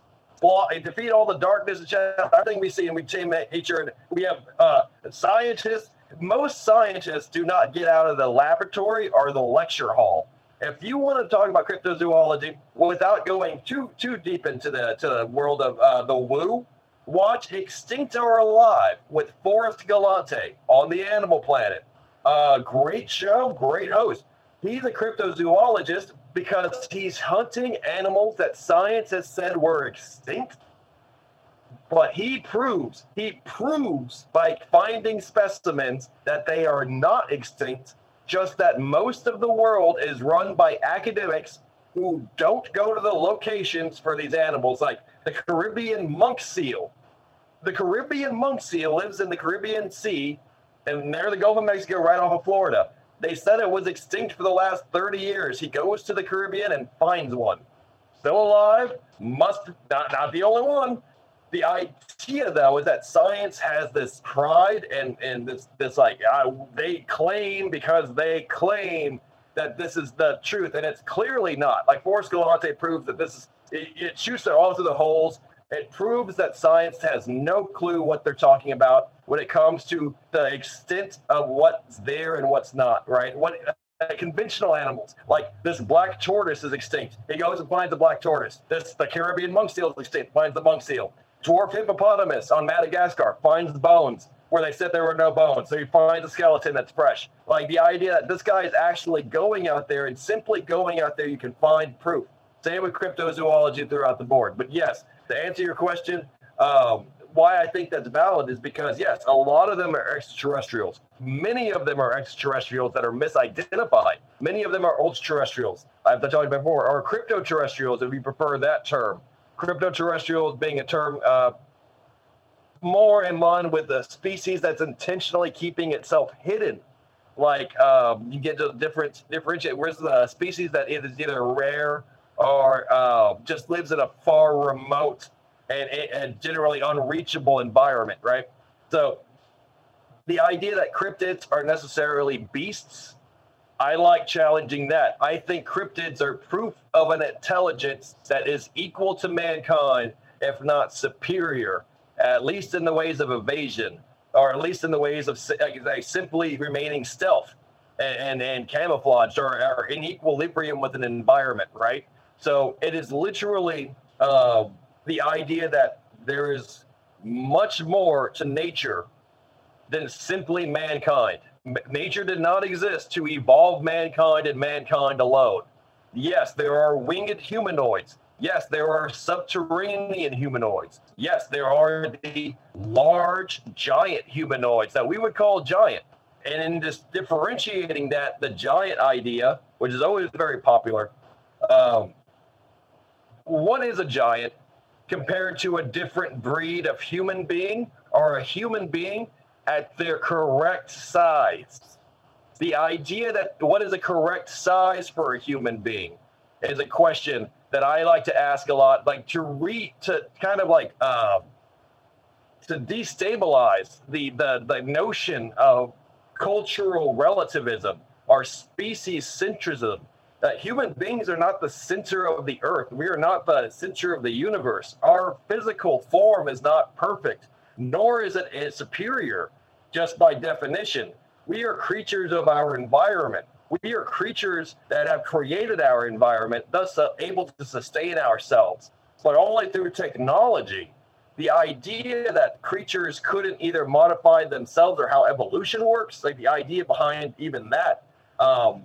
Speaker 2: defeat all the darkness and everything we see, and we change nature. And we have uh, scientists. Most scientists do not get out of the laboratory or the lecture hall. If you want to talk about cryptozoology without going too too deep into the to the world of uh, the woo, watch Extinct or Alive with Forrest Galante on the Animal Planet. Uh, great show, great host. He's a cryptozoologist because he's hunting animals that science has said were extinct. But he proves, he proves by finding specimens that they are not extinct, just that most of the world is run by academics who don't go to the locations for these animals, like the Caribbean monk seal. The Caribbean monk seal lives in the Caribbean Sea, and near the Gulf of Mexico, right off of Florida. They said it was extinct for the last 30 years. He goes to the Caribbean and finds one. Still alive, must not, not the only one. The idea, though, is that science has this pride and and this this like uh, they claim because they claim that this is the truth, and it's clearly not. Like Forrest Galante proves that this is it, it shoots it all through the holes. It proves that science has no clue what they're talking about when it comes to the extent of what's there and what's not. Right? What uh, conventional animals like this black tortoise is extinct. He goes and finds the black tortoise. This the Caribbean monk seal is extinct. Finds the monk seal. Dwarf hippopotamus on Madagascar finds the bones where they said there were no bones. So he finds a skeleton that's fresh. Like the idea that this guy is actually going out there and simply going out there, you can find proof. Same with cryptozoology throughout the board. But yes, to answer your question, um, why I think that's valid is because yes, a lot of them are extraterrestrials. Many of them are extraterrestrials that are misidentified. Many of them are ultra-terrestrials. I've told you before, or crypto-terrestrials, if you prefer that term. Crypto-terrestrials being a term uh, more in line with a species that's intentionally keeping itself hidden. Like um, you get to different differentiate. Where's the species that is either rare or uh, just lives in a far remote and, and generally unreachable environment, right? So the idea that cryptids are necessarily beasts, I like challenging that. I think cryptids are proof of an intelligence that is equal to mankind, if not superior, at least in the ways of evasion, or at least in the ways of like, simply remaining stealth and, and, and camouflaged or, or in equilibrium with an environment, right? So it is literally uh, the idea that there is much more to nature than simply mankind. M- nature did not exist to evolve mankind and mankind alone. Yes, there are winged humanoids. Yes, there are subterranean humanoids. Yes, there are the large giant humanoids that we would call giant. And in this differentiating that, the giant idea, which is always very popular, um, what is a giant compared to a different breed of human being or a human being at their correct size? The idea that what is a correct size for a human being is a question that I like to ask a lot, like to re to kind of like uh, to destabilize the the the notion of cultural relativism or species centrism. That human beings are not the center of the earth. We are not the center of the universe. Our physical form is not perfect, nor is it superior just by definition. We are creatures of our environment. We are creatures that have created our environment, thus uh, able to sustain ourselves. But only through technology. The idea that creatures couldn't either modify themselves or how evolution works, like the idea behind even that, um,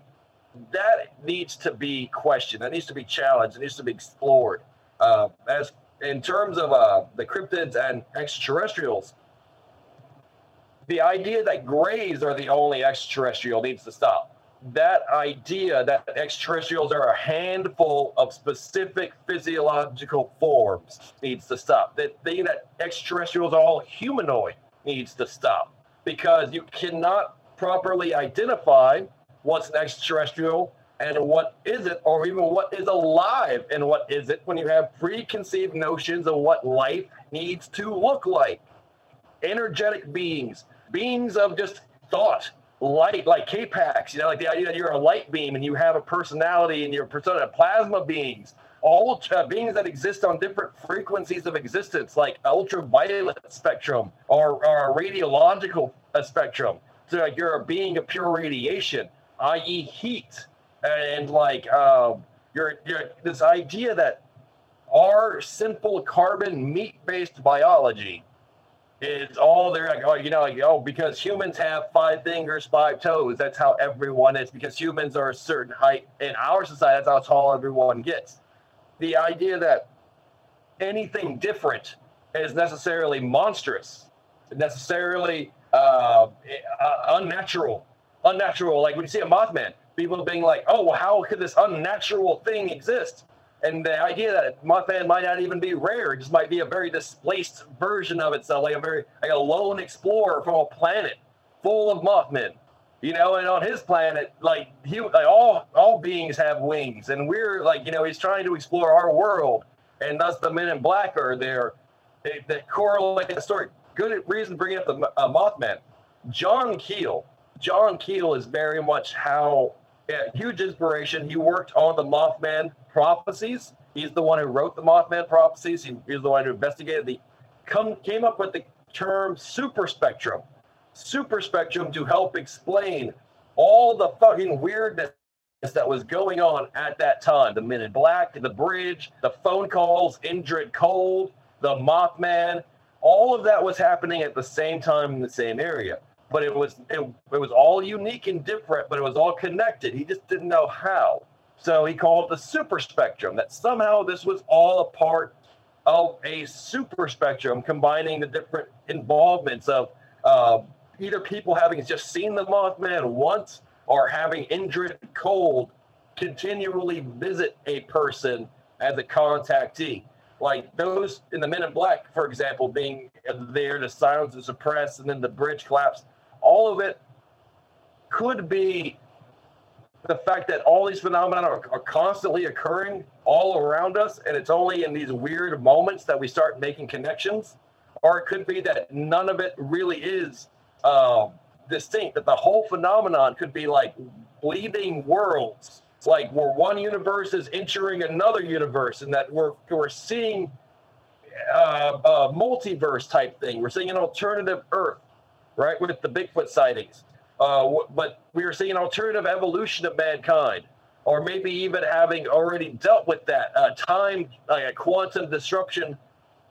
Speaker 2: that needs to be questioned. That needs to be challenged. It needs to be explored. Uh, as in terms of uh, the cryptids and extraterrestrials, the idea that grays are the only extraterrestrial needs to stop. That idea that extraterrestrials are a handful of specific physiological forms needs to stop. That thing that extraterrestrials are all humanoid needs to stop because you cannot properly identify what's an extraterrestrial and what isn't, or even what is alive and what isn't when you have preconceived notions of what life needs to look like energetic beings, beings of just thought, light, like K-Pax, you know, like the idea that you're a light beam and you have a personality and your persona, plasma beings, all uh, beings that exist on different frequencies of existence, like ultraviolet spectrum or, or radiological spectrum. So like you're a being of pure radiation, i.e., heat, and like um, you're, you're this idea that our simple carbon meat-based biology is all there like oh you know like oh because humans have five fingers five toes. That's how everyone is because humans are a certain height. In our society that's how tall everyone gets. The idea that anything different is necessarily monstrous necessarily uh, uh, unnatural unnatural like when you see a mothman people being like, oh, well, how could this unnatural thing exist? And the idea that Mothman might not even be rare, it just might be a very displaced version of itself, like a very like a lone explorer from a planet full of Mothmen. You know, and on his planet, like he, like all all beings have wings, and we're like, you know, he's trying to explore our world, and thus the Men in Black are there. They, they correlate the story. Good reason bringing up the uh, Mothman. John Keel. John Keel is very much how yeah, huge inspiration. He worked on the Mothman prophecies. He's the one who wrote the Mothman prophecies. He, he's the one who investigated the come came up with the term super spectrum. Super spectrum to help explain all the fucking weirdness that was going on at that time. The Men in Black, the bridge, the phone calls, Indrid Cold, the Mothman, all of that was happening at the same time in the same area. But it was it, it was all unique and different, but it was all connected. He just didn't know how. So he called the super spectrum, that somehow this was all a part of a super spectrum combining the different involvements of uh, either people having just seen the Mothman once or having Indrid Cold continually visit a person as a contactee. Like those in the Men in Black, for example, being there to silence and suppress, and then the bridge collapse. All of it could be the fact that all these phenomena are, are constantly occurring all around us, and it's only in these weird moments that we start making connections. Or it could be that none of it really is um, distinct, that the whole phenomenon could be like bleeding worlds, it's like where one universe is entering another universe, and that we're, we're seeing uh, a multiverse type thing. We're seeing an alternative Earth, right, with the Bigfoot sightings. Uh, but we are seeing alternative evolution of mankind, or maybe even having already dealt with that uh, time, like a quantum disruption,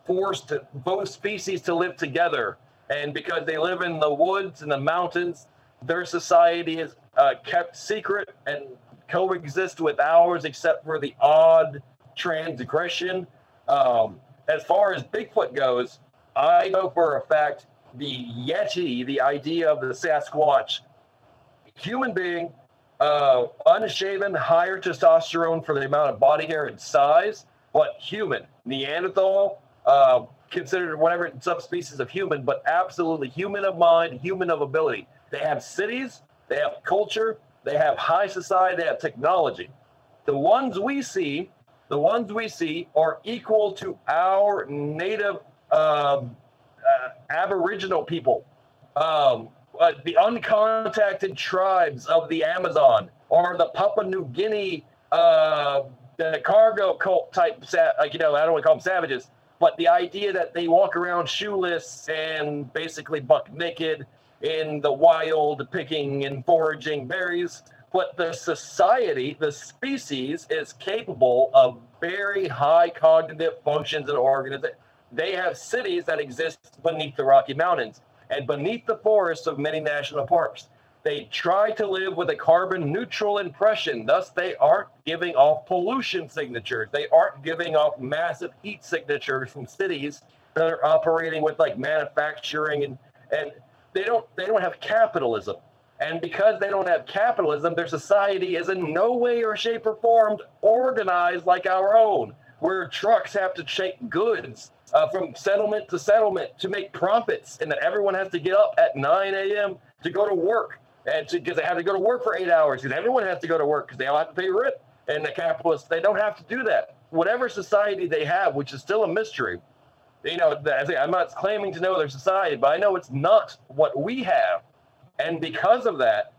Speaker 2: forced both species to live together. And because they live in the woods and the mountains, their society is uh, kept secret and coexist with ours, except for the odd transgression. Um, as far as Bigfoot goes, I know for a fact the Yeti, the idea of the Sasquatch, human being, uh, unshaven, higher testosterone for the amount of body hair and size, but human. Neanderthal, uh, considered whatever subspecies of human, but absolutely human of mind, human of ability. They have cities, they have culture, they have high society, they have technology. The ones we see, the ones we see are equal to our native um, Aboriginal people, um, uh, the uncontacted tribes of the Amazon, or the Papua New Guinea, uh, the cargo cult type, like you know, I don't want to call them savages, but the idea that they walk around shoeless and basically buck naked in the wild, picking and foraging berries. But the society, the species, is capable of very high cognitive functions and organs. They have cities that exist beneath the Rocky Mountains and beneath the forests of many national parks. They try to live with a carbon neutral impression. Thus, they aren't giving off pollution signatures. They aren't giving off massive heat signatures from cities that are operating with like manufacturing and, and they don't they don't have capitalism. And because they don't have capitalism, their society is in no way or shape or form organized like our own, where trucks have to take goods uh, from settlement to settlement to make profits, and that everyone has to get up at 9 a.m. to go to work, and because they have to go to work for eight hours, because everyone has to go to work because they all have to pay rent. And the capitalists, they don't have to do that. Whatever society they have, which is still a mystery, you know, I'm not claiming to know their society, but I know it's not what we have. And because of that,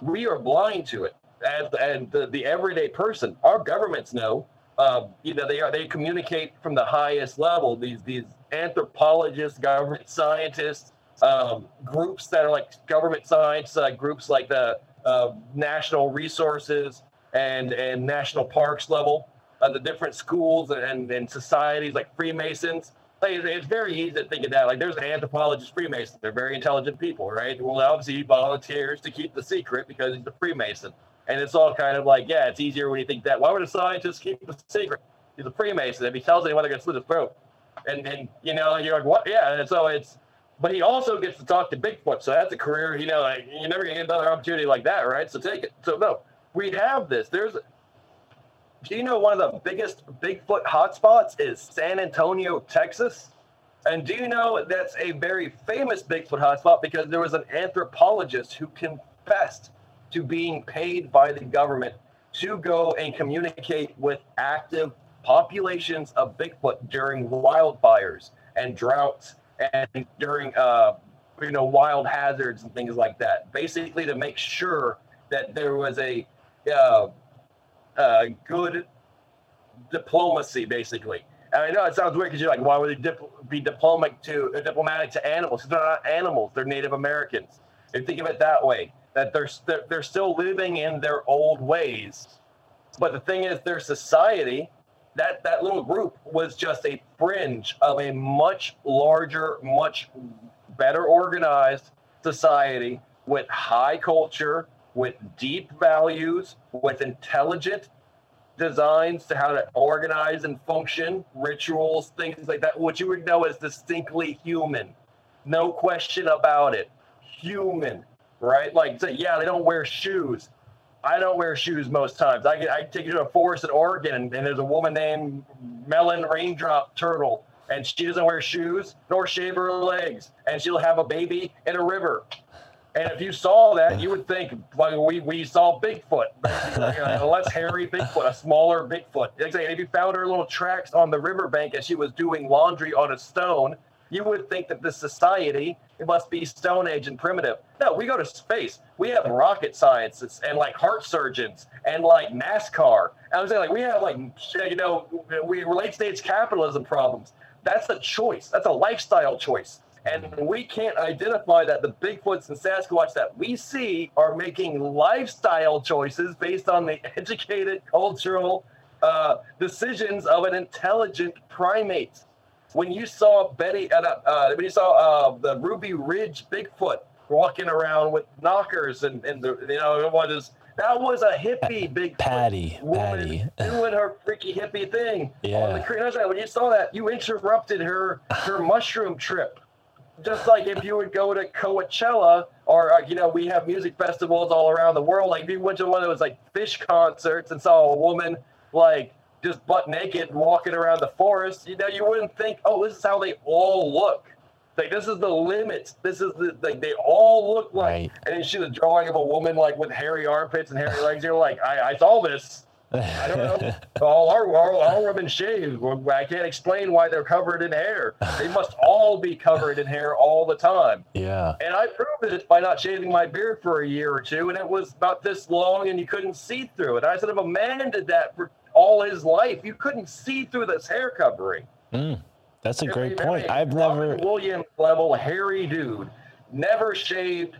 Speaker 2: we are blind to it. As, and the, the everyday person, our governments know, uh, you know, they are they communicate from the highest level. These these anthropologists, government <laughs> scientists, um, groups that are like government science uh, groups like the uh, national resources and and national parks level, uh, the different schools and, and societies like Freemasons like, it's very easy to think of that. Like, there's anthropologists, Freemasons. They're very intelligent people, right? Well, obviously, he volunteers to keep the secret because he's a Freemason. And it's all kind of like, yeah, it's easier when you think that. Why would a scientist keep a secret? He's a Freemason. If he tells anyone, they're going to slit his throat. And, and, you know, you're like, what? Yeah. And so it's, but he also gets to talk to Bigfoot. So that's a career, you know, like, you're never going to get another opportunity like that, right? So take it. So, no. we have this. There's, do you know one of the biggest Bigfoot hotspots is San Antonio, Texas? And do you know that's a very famous Bigfoot hotspot because there was an anthropologist who confessed to being paid by the government to go and communicate with active populations of Bigfoot during wildfires and droughts and during uh, you know wild hazards and things like that. Basically, to make sure that there was a uh, uh, good diplomacy, basically. And I know it sounds weird because you're like, why would they dip- be diplomatic to uh, diplomatic to animals? they're not animals; they're Native Americans. And think of it that way: that they're they're, still living in their old ways. But the thing is, their society, that that little group was just a fringe of a much larger, much better organized society with high culture, with deep values, with intelligent designs to how to organize and function, rituals, things like that, what you would know as distinctly human. No question about it. Human, right? Like, yeah, they don't wear shoes. I don't wear shoes most times. I, I take you to a forest in Oregon, and, and there's a woman named Melon Raindrop Turtle, and she doesn't wear shoes nor shave her legs, and she'll have a baby in a river. And if you saw that, you would think like we, we saw Bigfoot, <laughs> Like a less hairy Bigfoot, a smaller Bigfoot. Like if you found her little tracks on the riverbank as she was doing laundry on a stone, you would think that this society it must be Stone Age and primitive. No, we go to space. We have rocket scientists and like heart surgeons and like NASCAR. I was saying like we have like you know we late stage capitalism problems. That's a choice. That's a lifestyle choice. And we can't identify that the Bigfoots and Sasquatch that we see are making lifestyle choices based on the <laughs> educated cultural uh, decisions of an intelligent primate. When you saw Betty, uh, uh, when you saw uh, the Ruby Ridge Bigfoot walking around with knockers and, and the, you know, what is that was a hippie Bigfoot
Speaker 1: Patty,
Speaker 2: woman
Speaker 1: Patty.
Speaker 2: doing her freaky hippie thing on
Speaker 1: Yeah.
Speaker 2: the creek. I was like, When you saw that, you interrupted her her mushroom trip just like if you would go to Coachella or uh, you know we have music festivals all around the world like if you went to one of those like Phish concerts and saw a woman like just butt naked walking around the forest you know you wouldn't think oh this is how they all look like this is the limit this is the like they all look like
Speaker 1: Right.
Speaker 2: and then see the drawing of a woman like with hairy armpits and hairy legs you're like I, I saw this I don't know. <laughs> all our all, all women shave. I can't explain why they're covered in hair. They must all be covered in hair all the time.
Speaker 1: yeah.
Speaker 2: And I proved it by not shaving my beard for a year or two, and it was about this long, and you couldn't see through it. I said, if a man did that for all his life, you couldn't see through this hair covering.
Speaker 1: Mm, that's a great point. I've
Speaker 2: Robin
Speaker 1: never.
Speaker 2: Williams level hairy dude, never shaved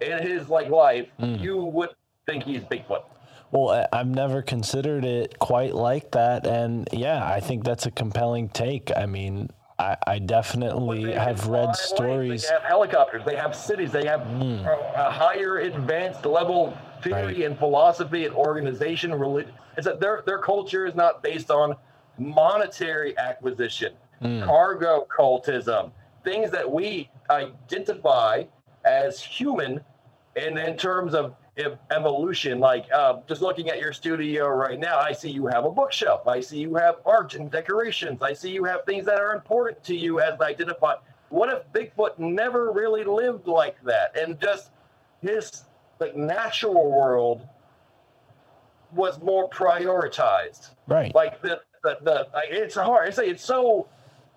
Speaker 2: in his like life.
Speaker 1: Hmm.
Speaker 2: You would think he's Bigfoot.
Speaker 1: Well, I- I've never considered it quite like that, and yeah, I think that's a compelling take. I mean, I, I definitely have read stories.
Speaker 2: They have helicopters. They have cities. They have a, a higher advanced level theory
Speaker 1: Right.
Speaker 2: and philosophy and organization. Religion. It's that their their culture is not based on monetary acquisition, cargo cultism, things that we identify as human, and in terms of evolution, like uh, just looking at your studio right now, I see you have a bookshelf. I see you have art and decorations. I see you have things that are important to you as identified. What if Bigfoot never really lived like that, and just his like natural world was more prioritized?
Speaker 1: Right.
Speaker 2: Like the the, the it's hard. I say it's so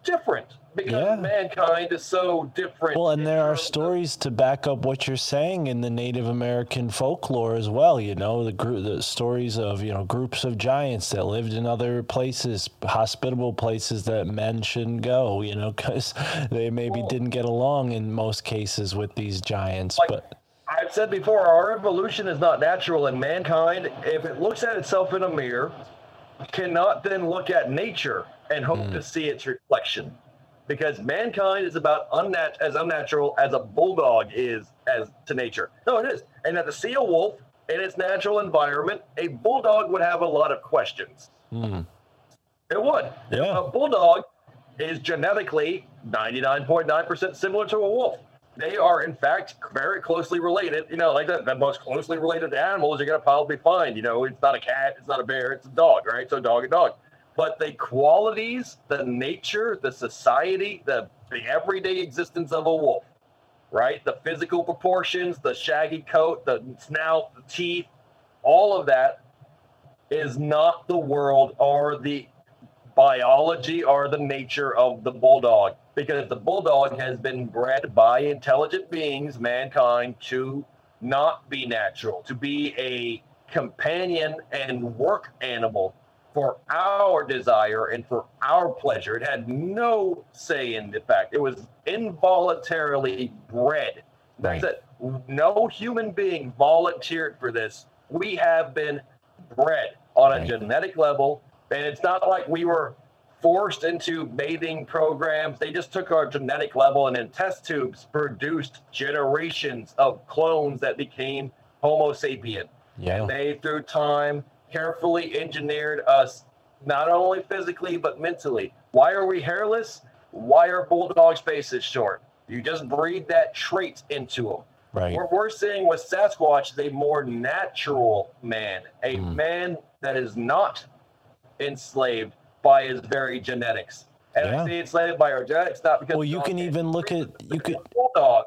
Speaker 2: different because
Speaker 1: Yeah.
Speaker 2: mankind is so different.
Speaker 1: Well, and there are stories to back up what you're saying in the Native American folklore as well. You know, the gr- the stories of you know groups of giants that lived in other places, hospitable places that men shouldn't go. You know, because <laughs> they maybe
Speaker 2: Well-
Speaker 1: didn't get along in most cases with these giants.
Speaker 2: Like-
Speaker 1: but
Speaker 2: I've said before, our evolution is not natural, and mankind, if it looks at itself in a mirror, cannot then look at nature and hope to hmm. see its reflection. Because mankind is about unnat- as unnatural as a bulldog is as to nature. No, it is. And that to see a wolf in its natural environment, a bulldog would have a lot of questions. Hmm. It would.
Speaker 1: Yeah.
Speaker 2: A bulldog is genetically 99.9% similar to a wolf. They are in fact very closely related. You know, like the, the most closely related animals you're gonna probably find. You know, it's not a cat, it's not a bear, it's a dog, right? So dog and dog. But the qualities, the nature, the society, the the everyday existence of a wolf, right? The physical proportions, the shaggy coat, the snout, the teeth, all of that is not the world or the biology or the nature of the bulldog because the bulldog has been bred by intelligent beings, mankind, to not be natural, to be a companion and work animal for our desire and for our pleasure. It had no say in the fact. It was involuntarily bred. That's it. No human being volunteered for this. We have been bred on a
Speaker 1: Right.
Speaker 2: genetic level, and it's not like we were forced into bathing programs. They just took our genetic level and in test tubes produced generations of clones that became Homo sapien.
Speaker 1: Yeah.
Speaker 2: And They, through time, carefully engineered us not only physically but mentally. Why are we hairless? Why are bulldogs' faces short? You just breed that trait into them.
Speaker 1: Right.
Speaker 2: What we're seeing with Sasquatch is a more natural man, a
Speaker 1: Mm.
Speaker 2: man that is not enslaved by his very genetics. And
Speaker 1: Yeah.
Speaker 2: I say enslaved by our genetics, not because
Speaker 1: Well, you can even look at- you could-
Speaker 2: bulldog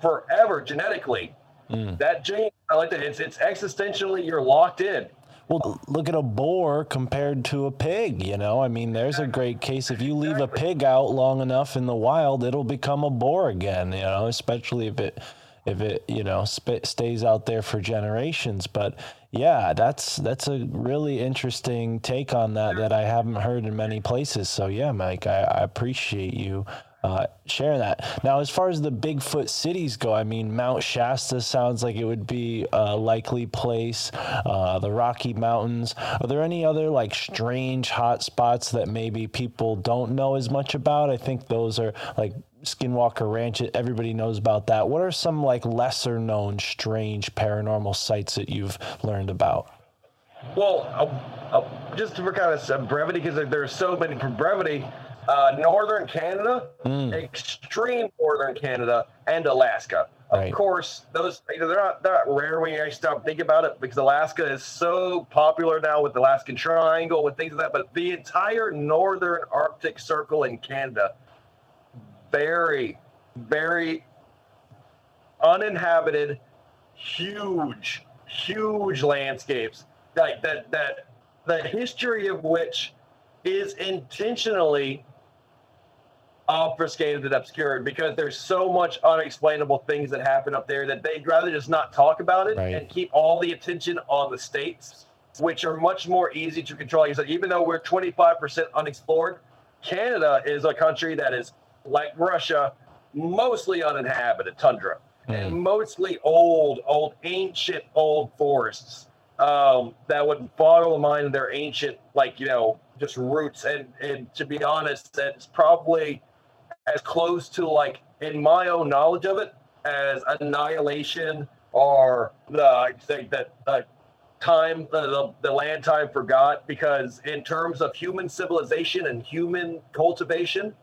Speaker 2: forever genetically.
Speaker 1: Mm.
Speaker 2: That gene, I like that. It's it's existentially you're locked in.
Speaker 1: Well, look at a boar compared to a pig, you know? I mean, there's a great case. If you leave a pig out long enough in the wild, it'll become a boar again, you know, especially if it if it, you know, sp- stays out there for generations. But yeah, that's that's a really interesting take on that that I haven't heard in many places. So yeah, Mike, I, I appreciate you uh, sharing that. Now, as far as the Bigfoot cities go, I mean, Mount Shasta sounds like it would be a likely place. Uh, the Rocky Mountains. Are there any other like strange hot spots that maybe people don't know as much about? I think those are like Skinwalker Ranch. Everybody knows about that. What are some like lesser known strange paranormal sites that you've learned about?
Speaker 2: Well, uh, uh, just for kind of brevity, because there, there's so many for brevity. Uh, northern Canada, extreme northern Canada, and Alaska. Of
Speaker 1: Right.
Speaker 2: course, those you know they're not they're not rare when you actually stop thinking about it because Alaska is so popular now with the Alaskan Triangle with things like that. But the entire northern Arctic Circle in Canada, very, very uninhabited, huge, huge landscapes like that that the history of which is intentionally obfuscated and obscured because there's so much unexplainable things that happen up there that they'd rather just not talk about it
Speaker 1: Right.
Speaker 2: and keep all the attention on the states, which are much more easy to control. You said even though we're 25% unexplored, Canada is a country that is like Russia, mostly uninhabited tundra and mostly old, old, ancient, old forests um, that would boggle the mind of their ancient, like you know, just roots. And and to be honest, that's probably as close to like, in my own knowledge of it, as annihilation or the I think that uh, time the, the the land time forgot because in terms of human civilization and human cultivation,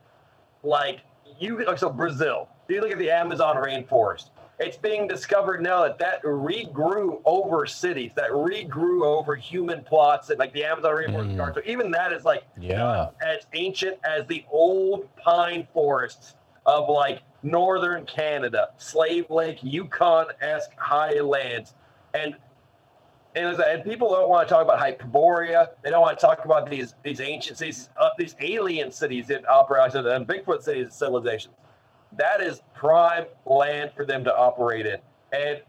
Speaker 2: like you like so Brazil, you look at the Amazon rainforest. It's being discovered now that that regrew over cities, that regrew over human plots, and like the Amazon rainforest.
Speaker 1: Mm.
Speaker 2: So even that is like
Speaker 1: Yeah.
Speaker 2: as ancient as the old pine forests of like northern Canada, Slave Lake, Yukon-esque highlands, and and, and people don't want to talk about Hyperborea. They don't want to talk about these these ancient these uh, these alien cities that operate and Bigfoot cities and civilizations. That is prime land for them to operate in, and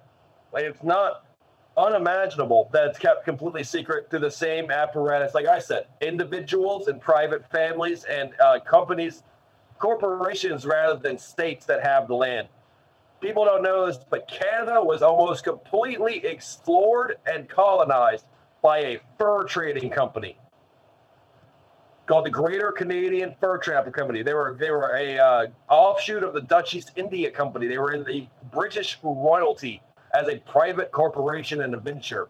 Speaker 2: it's not unimaginable that it's kept completely secret through the same apparatus. Like I said, individuals and private families and uh, companies, corporations rather than states that have the land. People don't know this, but Canada was almost completely explored and colonized by a fur trading company called the Greater Canadian Fur Trapper Company. They were they were a uh, offshoot of the Dutch East India Company. They were in the British royalty as a private corporation and a venture.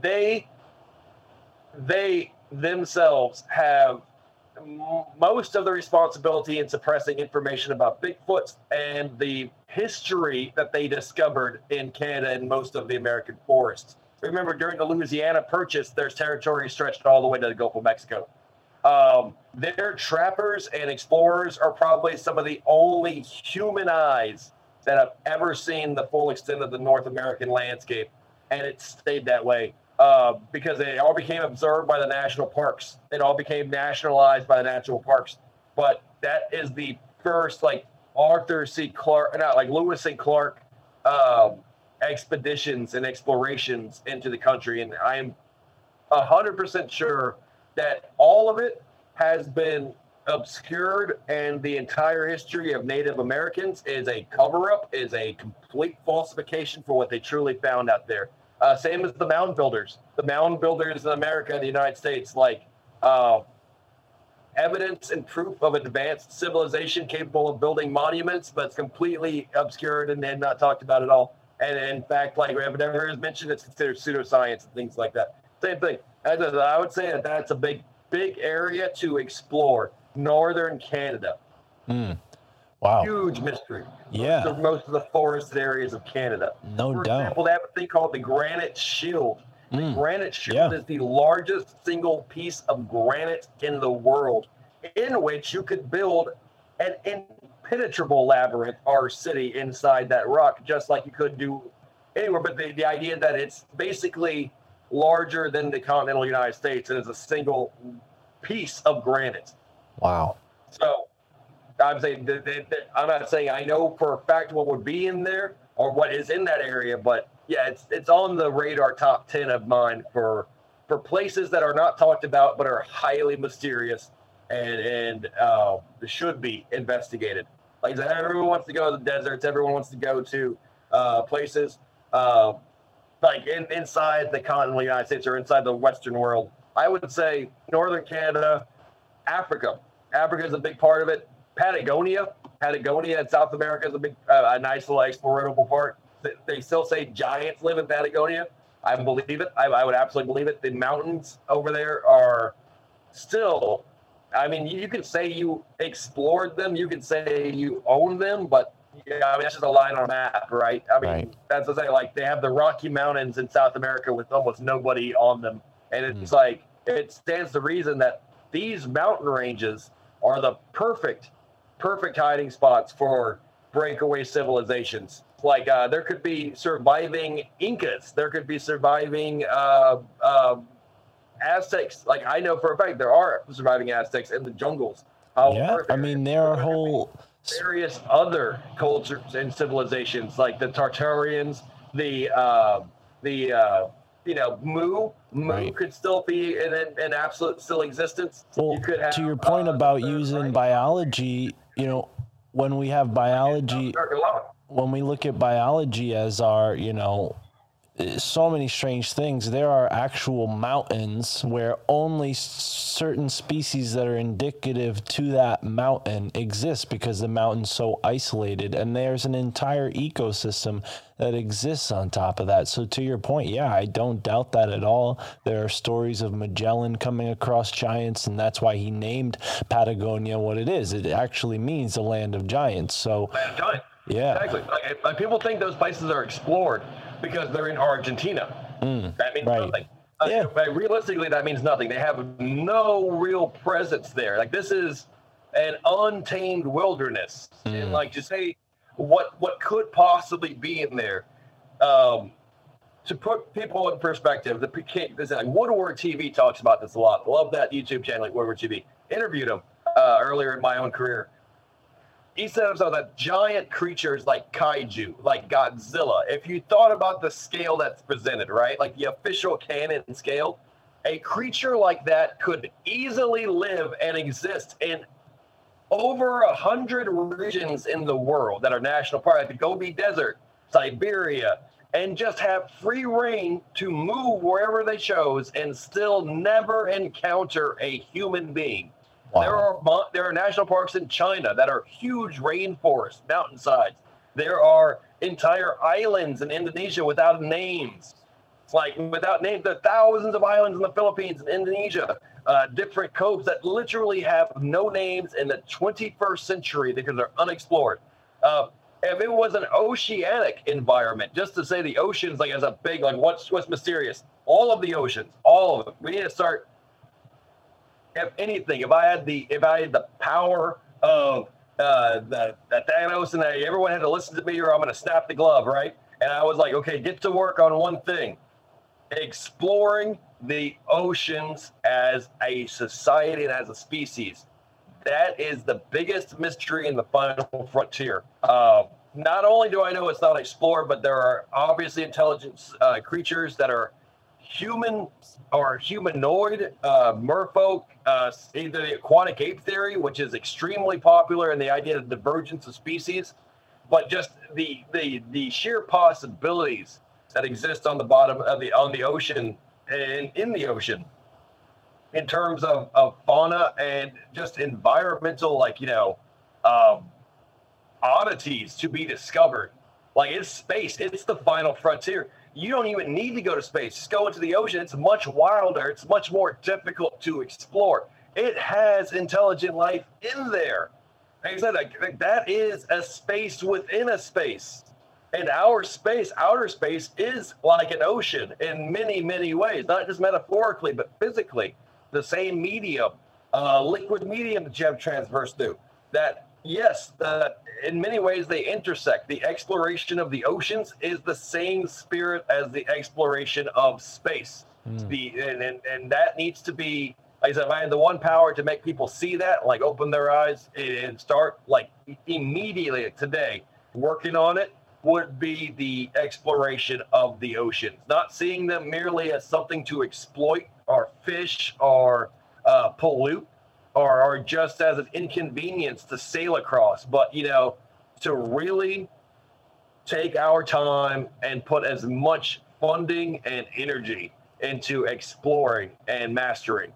Speaker 2: They they themselves have most of the responsibility in suppressing information about Bigfoot and the history that they discovered in Canada and most of the American forests. Remember, during the Louisiana Purchase, there's territory stretched all the way to the Gulf of Mexico. Um, their trappers and explorers are probably some of the only human eyes that have ever seen the full extent of the North American landscape, and it stayed that way uh, because they all became observed by the national parks. It all became nationalized by the national parks. But that is the first like Arthur C. Clarke, not like Lewis and Clark um, expeditions and explorations into the country, and I am hundred percent sure that all of it has been obscured and the entire history of Native Americans is a cover up, is a complete falsification for what they truly found out there. Uh, same as the mound builders. The mound builders in America and the United States, like uh, evidence and proof of advanced civilization capable of building monuments, but it's completely obscured and, and not talked about at all. And in fact, like if it ever is mentioned, it's considered pseudoscience and things like that. Same thing. I would say that that's a big, big area to explore. Northern Canada,
Speaker 1: Wow.
Speaker 2: huge mystery.
Speaker 1: Yeah.
Speaker 2: Most of, most of the forested areas of Canada.
Speaker 1: No
Speaker 2: For
Speaker 1: doubt.
Speaker 2: example, they have a thing called the Granite Shield. The
Speaker 1: Mm.
Speaker 2: Granite Shield
Speaker 1: Yeah.
Speaker 2: is the largest single piece of granite in the world, in which you could build an impenetrable labyrinth or city inside that rock, just like you could do anywhere. But the, the idea that it's basically larger than the continental United States and is a single piece of granite.
Speaker 1: Wow.
Speaker 2: So I'm saying that, that, that- I'm not saying I know for a fact what would be in there or what is in that area, but yeah, it's it's on the radar top ten of mine for for places that are not talked about but are highly mysterious and and uh, should be investigated. Like everyone wants to go to the deserts. Everyone wants to go to uh, places uh, like in, inside the continental United States or inside the Western world. I would say northern Canada, Africa. Africa is a big part of it. Patagonia, Patagonia in South America is a big, uh, a nice little explorable part. They, still say giants live in Patagonia. I believe it. I, I would absolutely believe it. The mountains over there are still. I mean, you can say you explored them. You can say you own them, but yeah, I mean that's just a line on a map, right? I mean,
Speaker 1: Right.
Speaker 2: that's to say, like they have the Rocky Mountains in South America with almost nobody on them, and it's like it stands to reason that these mountain ranges are the perfect, perfect hiding spots for breakaway civilizations. Like uh, there could be surviving Incas, there could be surviving uh, uh, Aztecs. Like I know for a fact there are surviving Aztecs in the jungles.
Speaker 1: Yeah. I mean, there are whole.
Speaker 2: Various other cultures and civilizations like the Tartarians, the uh, the uh, you know Mu. Mu
Speaker 1: Right.
Speaker 2: could still be in an, absolute still existence.
Speaker 1: Well,
Speaker 2: You could have,
Speaker 1: to your point
Speaker 2: uh,
Speaker 1: about using
Speaker 2: right?
Speaker 1: biology, you know, when we have biology, when we look at biology as our, you know, so many strange things, there are actual mountains where only certain species that are indicative to that mountain exist because the mountain's so isolated and there's an entire ecosystem that exists on top of that. So to your point, yeah, I don't doubt that at all. There are stories of Magellan coming across giants and that's why he named Patagonia what it is. It actually means the land of giants. So
Speaker 2: Man, giant.
Speaker 1: yeah.
Speaker 2: Exactly. Like, people think those places are explored because they're in Argentina. that means
Speaker 1: Mm, right.
Speaker 2: nothing. Uh,
Speaker 1: Yeah.
Speaker 2: But realistically, that means nothing. They have no real presence there. Like this is an untamed wilderness.
Speaker 1: Mm.
Speaker 2: And like to say what what could possibly be in there. Um, to put people in perspective, the like Woodward TV talks about this a lot. Love that YouTube channel, like Woodward TV. Interviewed him uh, earlier in my own career he said himself that giant creatures like kaiju, like Godzilla, if you thought about the scale that's presented, right? Like the official canon scale, a creature like that could easily live and exist in over a hundred regions in the world that are national park, like the Gobi Desert, Siberia, and just have free reign to move wherever they chose and still never encounter a human being. There are there are national parks in China that are huge rainforests, mountainsides. There are entire islands in Indonesia without names. It's like without names, there are thousands of islands in the Philippines and Indonesia, uh, different coves that literally have no names in the 21st century because they're unexplored. Uh, if it was an oceanic environment, just to say the oceans like as a big like what's what's mysterious, all of the oceans, all of them. We need to start. If anything, if I had the if I had the power of uh, the, the Thanos and everyone had to listen to me or I'm going to snap the glove, right? And I was like, okay, get to work on one thing exploring the oceans as a society and as a species. That is the biggest mystery in the final frontier. Uh, not only do I know it's not explored, but there are obviously intelligent uh, creatures that are human or humanoid, uh, merfolk, uh, either the aquatic ape theory, which is extremely popular, and the idea of divergence of species, but just the the the sheer possibilities that exist on the bottom of the on the ocean and in the ocean. In terms of, of fauna and just environmental like you know um, oddities to be discovered. Like it's space. It's the final frontier you don't even need to go to space. Just go into the ocean. It's much wilder. It's much more difficult to explore. It has intelligent life in there. Like i said like, that is a space within a space. And our space, outer space, is like an ocean in many, many ways, not just metaphorically, but physically. The same medium, uh, liquid medium that you have transverse through. That, yes, uh, in many ways they intersect. The exploration of the oceans is the same spirit as the exploration of space. The and, and, and that needs to be like I said, if I had the one power to make people see that, like open their eyes and start like immediately today working on it, would be the exploration of the oceans, not seeing them merely as something to exploit or fish or uh, pollute or, just as an inconvenience to sail across, but you know, to really take our time and put as much funding and energy into exploring and mastering.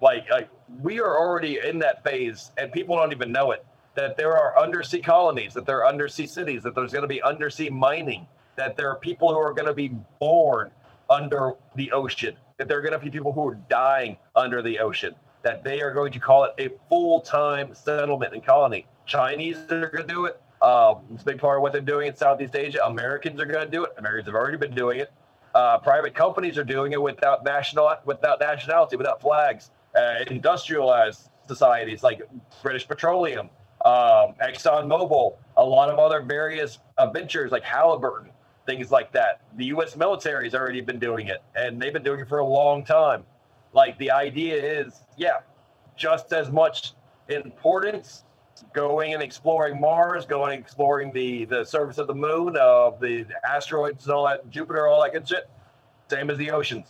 Speaker 2: Like, like we are already in that phase, and people don't even know it that there are undersea colonies, that there are undersea cities, that there's going to be undersea mining, that there are people who are going to be born under the ocean, that there are going to be people who are dying under the ocean, that they are going to call it a full time settlement and colony. Chinese are going to do it. Um, it's a big part of what they're doing in Southeast Asia. Americans are going to do it. Americans have already been doing it. Uh, private companies are doing it without national, without nationality, without flags. Uh, industrialized societies like British Petroleum, um, ExxonMobil, a lot of other various uh, ventures like Halliburton, things like that. The U.S. military has already been doing it, and they've been doing it for a long time. Like the idea is, yeah, just as much importance going and exploring Mars, going and exploring the the surface of the moon, of the asteroids and all that, Jupiter, all that good shit. Same as the oceans,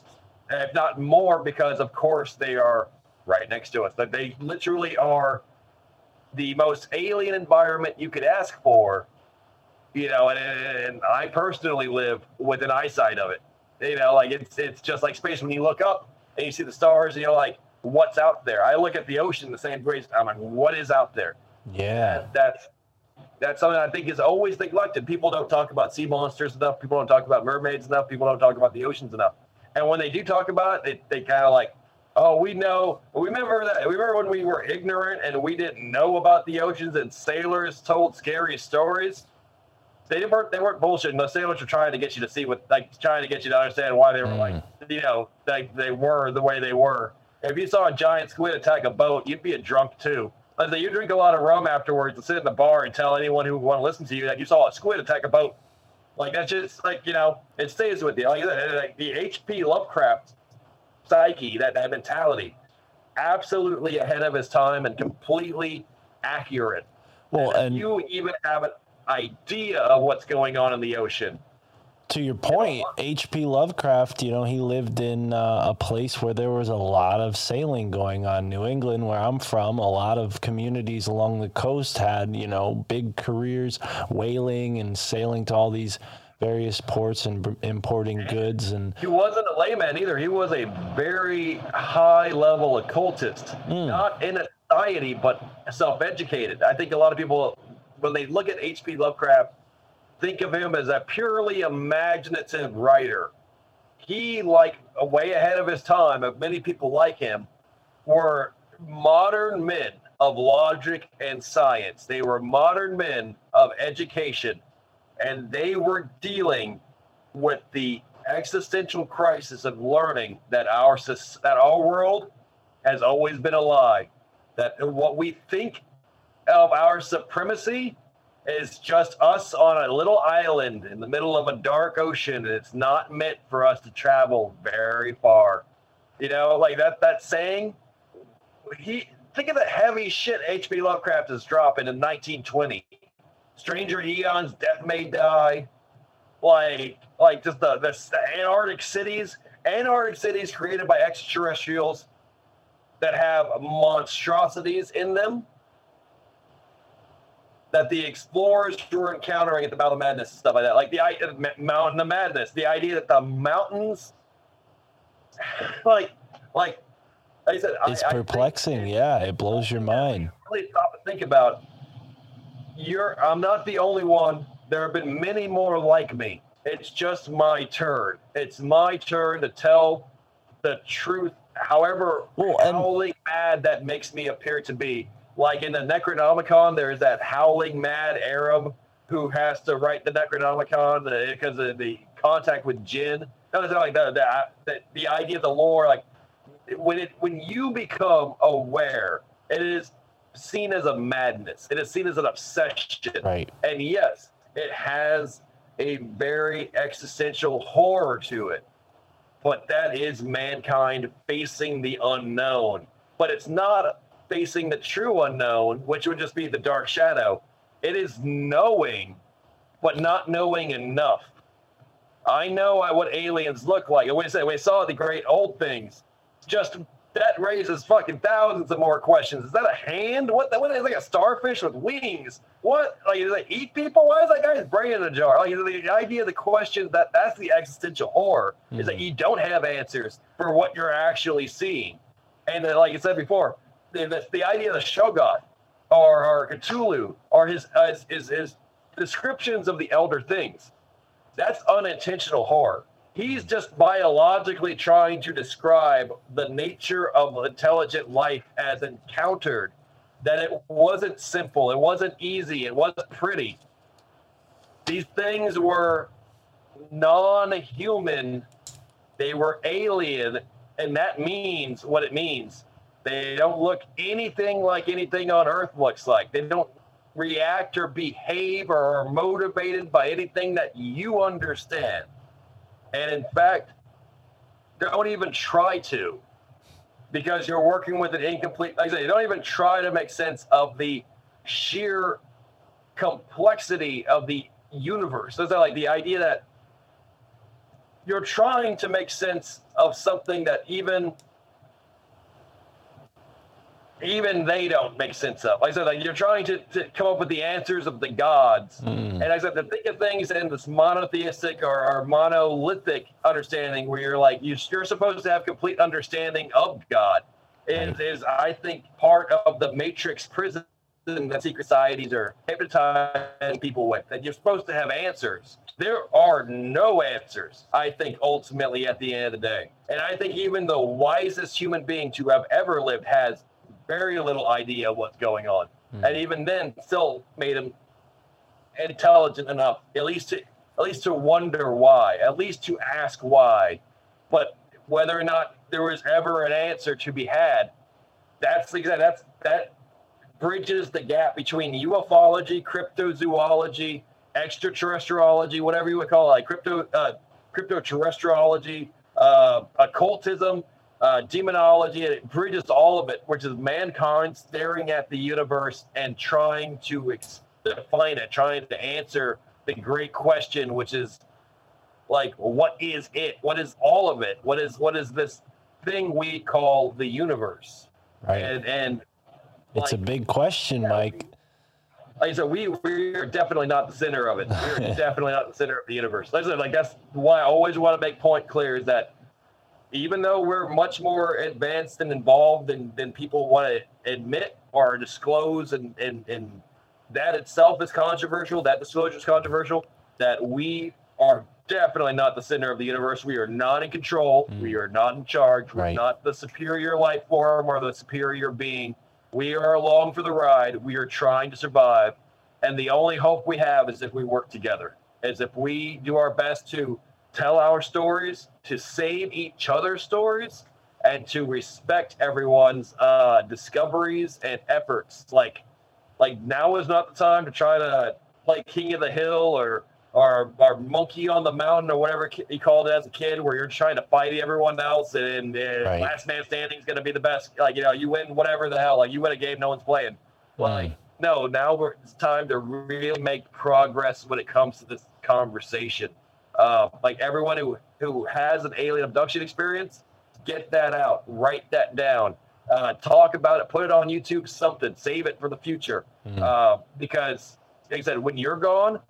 Speaker 2: if not more, because of course they are right next to us. That they literally are the most alien environment you could ask for, you know, and, and I personally live within eyesight of it. You know, like it's it's just like space when you look up and you see the stars, and you're like, what's out there? I look at the ocean the same way. I'm like, what is out there?
Speaker 1: Yeah.
Speaker 2: That's that's something I think is always neglected. People don't talk about sea monsters enough. People don't talk about mermaids enough. People don't talk about the oceans enough. And when they do talk about it, they, they kind of like, oh, we know. We remember that. We remember when we were ignorant and we didn't know about the oceans, and sailors told scary stories. They weren't. They weren't bullshitting. The sailors were trying to get you to see what, like, trying to get you to understand why they were like, mm. you know, like they were the way they were. If you saw a giant squid attack a boat, you'd be a drunk too. Like, you drink a lot of rum afterwards and sit in the bar and tell anyone who would want to listen to you that you saw a squid attack a boat. Like that's just like you know, it stays with you. Like, like the H.P. Lovecraft psyche, that that mentality, absolutely ahead of his time and completely accurate.
Speaker 1: Well,
Speaker 2: If
Speaker 1: and
Speaker 2: you even have an idea of what's going on in the ocean.
Speaker 1: to your point, H.P. Lovecraft, you know, he lived in uh, a place where there was a lot of sailing going on. New England, where I'm from, a lot of communities along the coast had, you know, big careers whaling and sailing to all these various ports and br- importing goods and
Speaker 2: He wasn't a layman either. He was a very high level occultist, not in a society, but self educated. I think a lot of people, when they look at H.P. Lovecraft, think of him as a purely imaginative writer. he, like, way ahead of his time, of many people like him, were modern men of logic and science. They were modern men of education, and they were dealing with the existential crisis of learning that our that our world has always been a lie. That what we think of our supremacy is just us on a little island in the middle of a dark ocean, and it's not meant for us to travel very far. You know, like that that saying. He think of the heavy shit H.P. Lovecraft is dropping in 1920. Stranger Eons, Death May Die, like like just the, the the Antarctic cities, Antarctic cities created by extraterrestrials that have monstrosities in them that the explorers were encountering at the Mountain of Madness and stuff like that. Like the Ma- Mountain of Madness, the idea that the mountains, <sighs> like, like I said,
Speaker 1: It's
Speaker 2: I, I
Speaker 1: perplexing. Yeah, it blows your mind.
Speaker 2: really stop and think about. You're. I'm not the only one. There have been many more like me. It's just my turn. It's my turn to tell the truth, however
Speaker 1: Well, and-
Speaker 2: howling mad that makes me appear to be. Like in the Necronomicon, there is that howling mad Arab who has to write the Necronomicon uh, because of the contact with Jinn. No, it's not like the, the, the, the idea of the lore, like when it when you become aware, it is seen as a madness. It is seen as an obsession.
Speaker 1: Right.
Speaker 2: And yes, it has a very existential horror to it. But that is mankind facing the unknown. But it's not facing the true unknown, which would just be the dark shadow. It is knowing, but not knowing enough. I know what aliens look like. And we said we saw the great old things. Just that raises fucking thousands of more questions. Is that a hand? What? What is like a starfish with wings? What? Like, does it eat people? Why is that guy's brain in a jar? Like, the idea, the question that that's the existential horror is that hmm. you don't have answers for what you're actually seeing. And then, like I said before, the, the, idea of the Shoggoth or, or Cthulhu or his, uh, his, his his descriptions of the elder things that's unintentional horror. He's just biologically trying to describe the nature of intelligent life as encountered. That it wasn't simple, it wasn't easy, it wasn't pretty. These things were non human, they were alien, and that means what it means. They don't look anything like anything on Earth looks like. They don't react or behave or are motivated by anything that you understand. And in fact, don't even try to because you're working with an incomplete, like I you don't even try to make sense of the sheer complexity of the universe. So it's like the idea that you're trying to make sense of something that even even they don't make sense of. Like I said, like you're trying to, to come up with the answers of the gods.
Speaker 1: Mm.
Speaker 2: And I said to think of things in this monotheistic or, or monolithic understanding where you're like, you, you're supposed to have complete understanding of God. Is, is I think part of the matrix prison that secret societies are hypnotizing people with, that you're supposed to have answers. There are no answers, I think, ultimately at the end of the day. And I think even the wisest human being to have ever lived has very little idea what's going on. And even then, still made him intelligent enough, at least to at least to wonder why, at least to ask why. But whether or not there was ever an answer to be had, that's exactly that's that bridges the gap between ufology, cryptozoology, extraterrestriology, whatever you would call it, like crypto uh, cryptoterrestriology, uh, occultism, uh, demonology. It bridges all of it, which is mankind staring at the universe and trying to ex- define it, trying to answer the great question, which is like, what is it? What is all of it? What is what is this thing we call the universe?
Speaker 1: Right.
Speaker 2: And and
Speaker 1: It's a big question, Mike.
Speaker 2: like I said, we we are definitely not the center of it. We're <laughs> definitely not the center of the universe. Like I said, like that's why I always want to make point clear is that even though we're much more advanced and involved than, than people want to admit or disclose and, and and that itself is controversial, that disclosure is controversial, that we are definitely not the center of the universe. We are not in control. Mm. We are not in charge. We're
Speaker 1: Right.
Speaker 2: not the superior life form or the superior being. We are along for the ride. We are trying to survive. And the only hope we have is if we work together, is if we do our best to tell our stories, to save each other's stories, and to respect everyone's uh, discoveries and efforts. Like, like now is not the time to try to play king of the hill or or, or monkey on the mountain or whatever he called it as a kid, where you're trying to fight everyone else and uh,
Speaker 1: Right.
Speaker 2: last man standing is going to be the best. Like you know, you win whatever the hell. Like you win a game, no one's playing. Like no, now we're, it's time to really make progress when it comes to this conversation. Uh, like everyone who who has an alien abduction experience, get that out, write that down, uh, talk about it, put it on YouTube, something, save it for the future. Uh, because, like I said, when you're gone,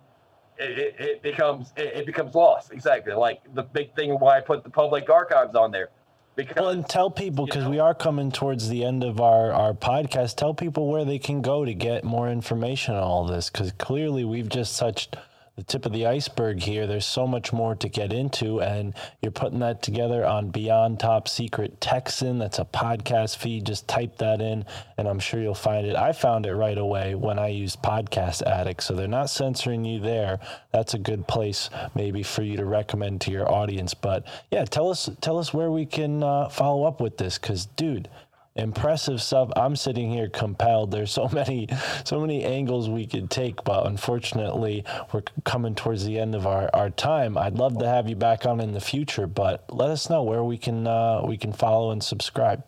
Speaker 2: it, it, it becomes it, it becomes lost. Exactly, like the big thing why I put the public archives on there. Because
Speaker 1: Well, and tell people
Speaker 2: you
Speaker 1: because
Speaker 2: know?
Speaker 1: we are coming towards the end of our our podcast. Tell people where they can go to get more information on all this because clearly we've just touched the tip of the iceberg here. There's so much more to get into, and you're putting that together on Beyond Top Secret Texan. That's a podcast feed. Just type that in, and I'm sure you'll find it. I found it right away when I used Podcast Addict, so they're not censoring you there. That's a good place maybe for you to recommend to your audience. But yeah, tell us tell us where we can uh, follow up with this, because dude impressive stuff. I'm sitting here compelled. There's so many so many angles we could take but unfortunately we're coming towards the end of our, our time. I'd love to have you back on in the future but let us know where we can uh, we can follow and subscribe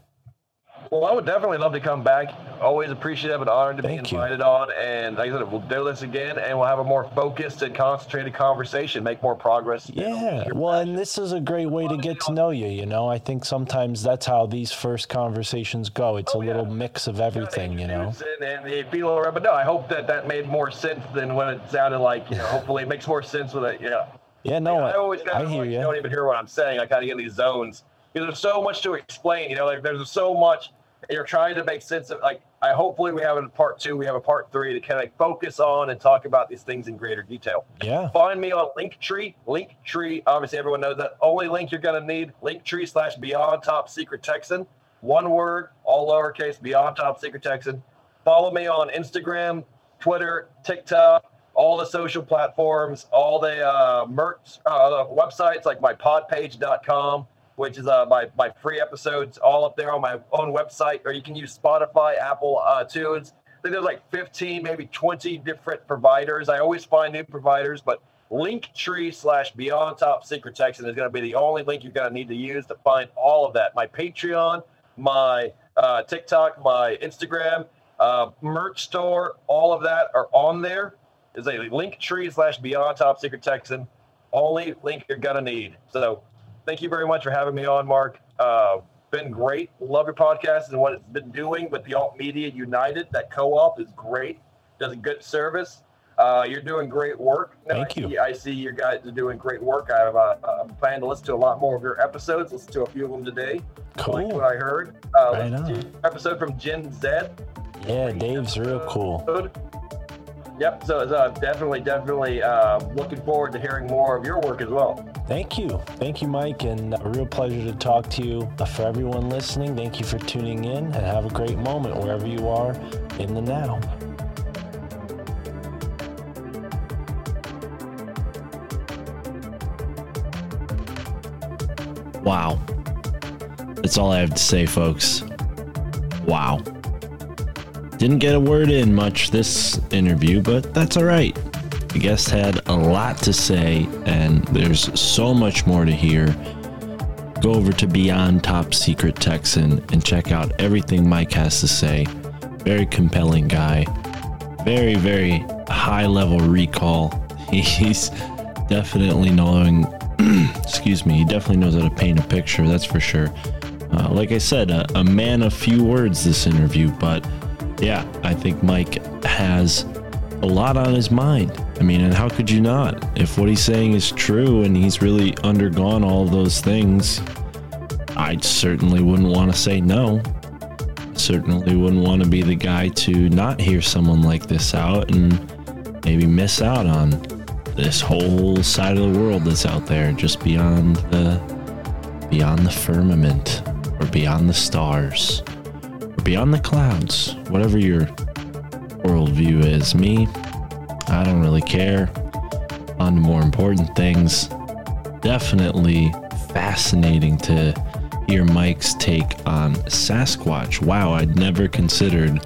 Speaker 2: Well, I would definitely love to come back. Always appreciative and honored to
Speaker 1: Thank
Speaker 2: be
Speaker 1: you.
Speaker 2: invited on. And like I said, we'll do this again and we'll have a more focused and concentrated conversation, make more progress.
Speaker 1: Yeah, well, and this is a great way to get to know you. You know, I think sometimes that's how these first conversations go. It's a
Speaker 2: Oh, yeah.
Speaker 1: little mix of everything, you know.
Speaker 2: And, and feel around, but no, I hope that that made more sense than what it sounded like. You know, hopefully it makes more sense with it. Yeah.
Speaker 1: Yeah, no,
Speaker 2: I always kind
Speaker 1: I hear
Speaker 2: like,
Speaker 1: you.
Speaker 2: don't even hear what I'm saying. I kind of get in these zones because there's so much to explain. You know, like there's so much. You're trying to make sense of like. I hopefully we have a part two, we have a part three to kind of focus on and talk about these things in greater detail.
Speaker 1: Yeah,
Speaker 2: Find me on Linktree. Linktree, obviously everyone knows that. Only link you're gonna need. Linktree slash Beyond Top Secret Texan. One word, all lowercase. Beyond Top Secret Texan. Follow me on Instagram, Twitter, TikTok, all the social platforms, all the uh, merch uh, websites like my podpage.com, which is uh, my my free episodes, all up there on my own website. Or you can use Spotify, Apple uh, Tunes. I think there's like 15, maybe 20 different providers. I always find new providers, but Linktree slash Beyond Top Secret Texan is going to be the only link you're going to need to use to find all of that. My Patreon, my uh, TikTok, my Instagram, uh, merch store, all of that are on there. Is a Linktree slash Beyond Top Secret Texan. Only link you're going to need. So thank you very much for having me on, Mark. Uh, been great. Love your podcast and what it's been doing with the Alt Media United. That co-op is great. Does a good service. Uh, you're doing great work.
Speaker 1: Thank you.
Speaker 2: I see you guys are doing great work. I have uh, I'm planning to listen to a lot more of your episodes. Listen to a few of them today. Like
Speaker 1: cool.
Speaker 2: what I heard. Uh,
Speaker 1: Right
Speaker 2: episode from Gen Z.
Speaker 1: Yeah, Dave's real cool.
Speaker 2: Episode. Yep. So uh, definitely, definitely uh, looking forward to hearing more of your work as well.
Speaker 1: Thank you. Thank you, Mike, and a real pleasure to talk to you. Uh, For everyone listening, thank you for tuning in and have a great moment wherever you are in the now. Wow. That's all I have to say, folks. Wow. Didn't get a word in much this interview, but that's all right. The guest had a lot to say, and there's so much more to hear. Go over to Beyond Top Secret Texan and check out everything Mike has to say. Very compelling guy. Very, very high level recall. <laughs> He's definitely knowing, <clears throat> excuse me, he definitely knows how to paint a picture, that's for sure. Uh, like I said, a, a man of few words this interview, but yeah, I think Mike has a lot on his mind. I mean, and how could you not? If what he's saying is true and he's really undergone all those things, I certainly wouldn't want to say no. Certainly wouldn't want to be the guy to not hear someone like this out and maybe miss out on this whole side of the world that's out there, just beyond the beyond the firmament, or beyond the stars, beyond the clouds, whatever your worldview is. Me, I don't really care. On to more important things. Definitely fascinating to hear Mike's take on Sasquatch. Wow, I'd never considered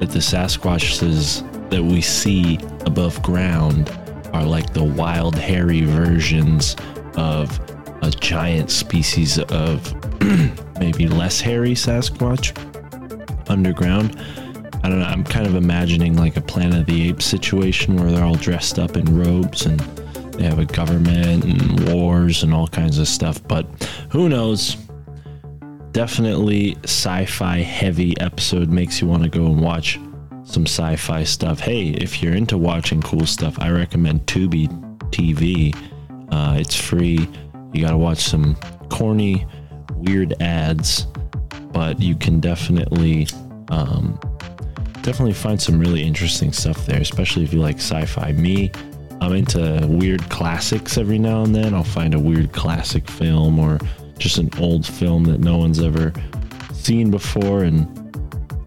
Speaker 1: that the Sasquatches that we see above ground are like the wild, hairy versions of a giant species of <clears throat> maybe less hairy Sasquatch underground. I don't know. I'm kind of imagining like a Planet of the Apes situation where they're all dressed up in robes and they have a government and wars and all kinds of stuff. But who knows? Definitely sci fi heavy episode makes you want to go and watch some sci fi stuff. Hey, if you're into watching cool stuff, I recommend Tubi TV. Uh, it's free. You got to watch some corny, weird ads, but you can definitely um, definitely find some really interesting stuff there, especially if you like sci-fi. Me, I'm into weird classics every now and then. I'll find a weird classic film or just an old film that no one's ever seen before and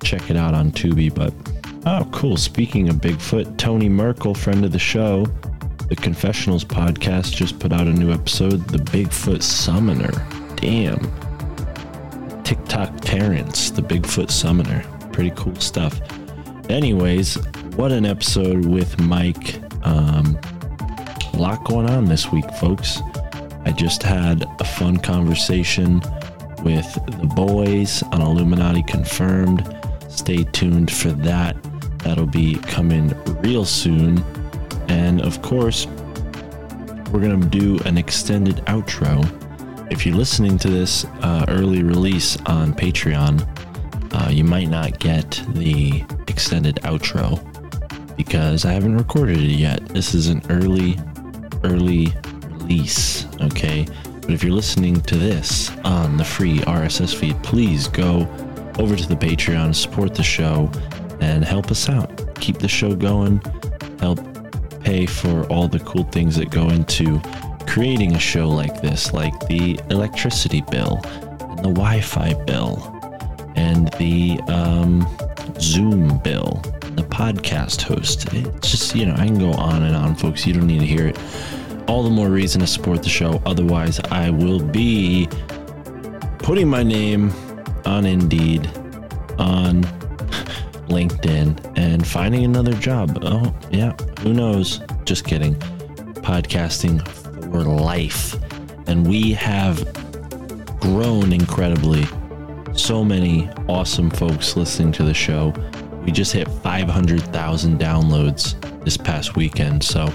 Speaker 1: check it out on Tubi. But oh, cool. Speaking of Bigfoot, Tony Merkel, friend of the show, the Confessionals podcast just put out a new episode, The Bigfoot Summoner. Damn. TikTok Terrence, the Bigfoot Summoner. Pretty cool stuff. Anyways, what an episode with Mike. Um, a lot going on this week, folks. I just had a fun conversation with the boys on Illuminati Confirmed. Stay tuned for that. That'll be coming real soon. And of course, we're going to do an extended outro. If you're listening to this uh, early release on Patreon, uh, you might not get the extended outro because I haven't recorded it yet. This is an early, early release, okay? But if you're listening to this on the free RSS feed, please go over to the Patreon, support the show, and help us out. Keep the show going, help pay for all the cool things that go into creating a show like this, like the electricity bill and the Wi Fi bill and the um, Zoom bill, the podcast host. It's just, you know, I can go on and on, folks. You don't need to hear it. All the more reason to support the show. Otherwise, I will be putting my name on Indeed, on <laughs> LinkedIn, and finding another job. Oh, yeah, who knows? Just kidding. Podcasting for life. And we have grown incredibly. So many awesome folks listening to the show. We just hit 500,000 downloads this past weekend. So,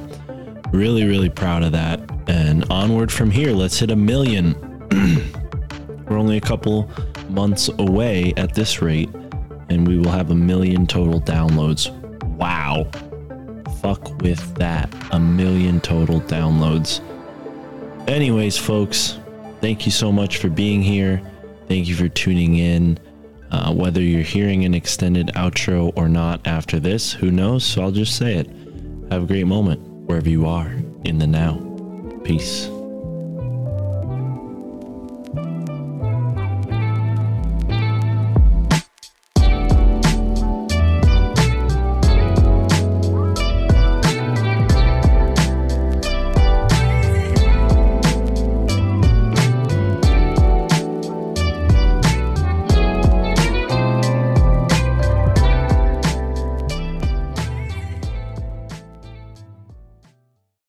Speaker 1: really, really proud of that. And onward from here, let's hit a million. <clears throat> We're only a couple months away at this rate, and we will have a million total downloads. Wow. Fuck with that. A million total downloads. Anyways, folks, thank you so much for being here. Thank you for tuning in. Uh, whether you're hearing an extended outro or not after this, who knows? So I'll just say it. Have a great moment wherever you are in the now. Peace.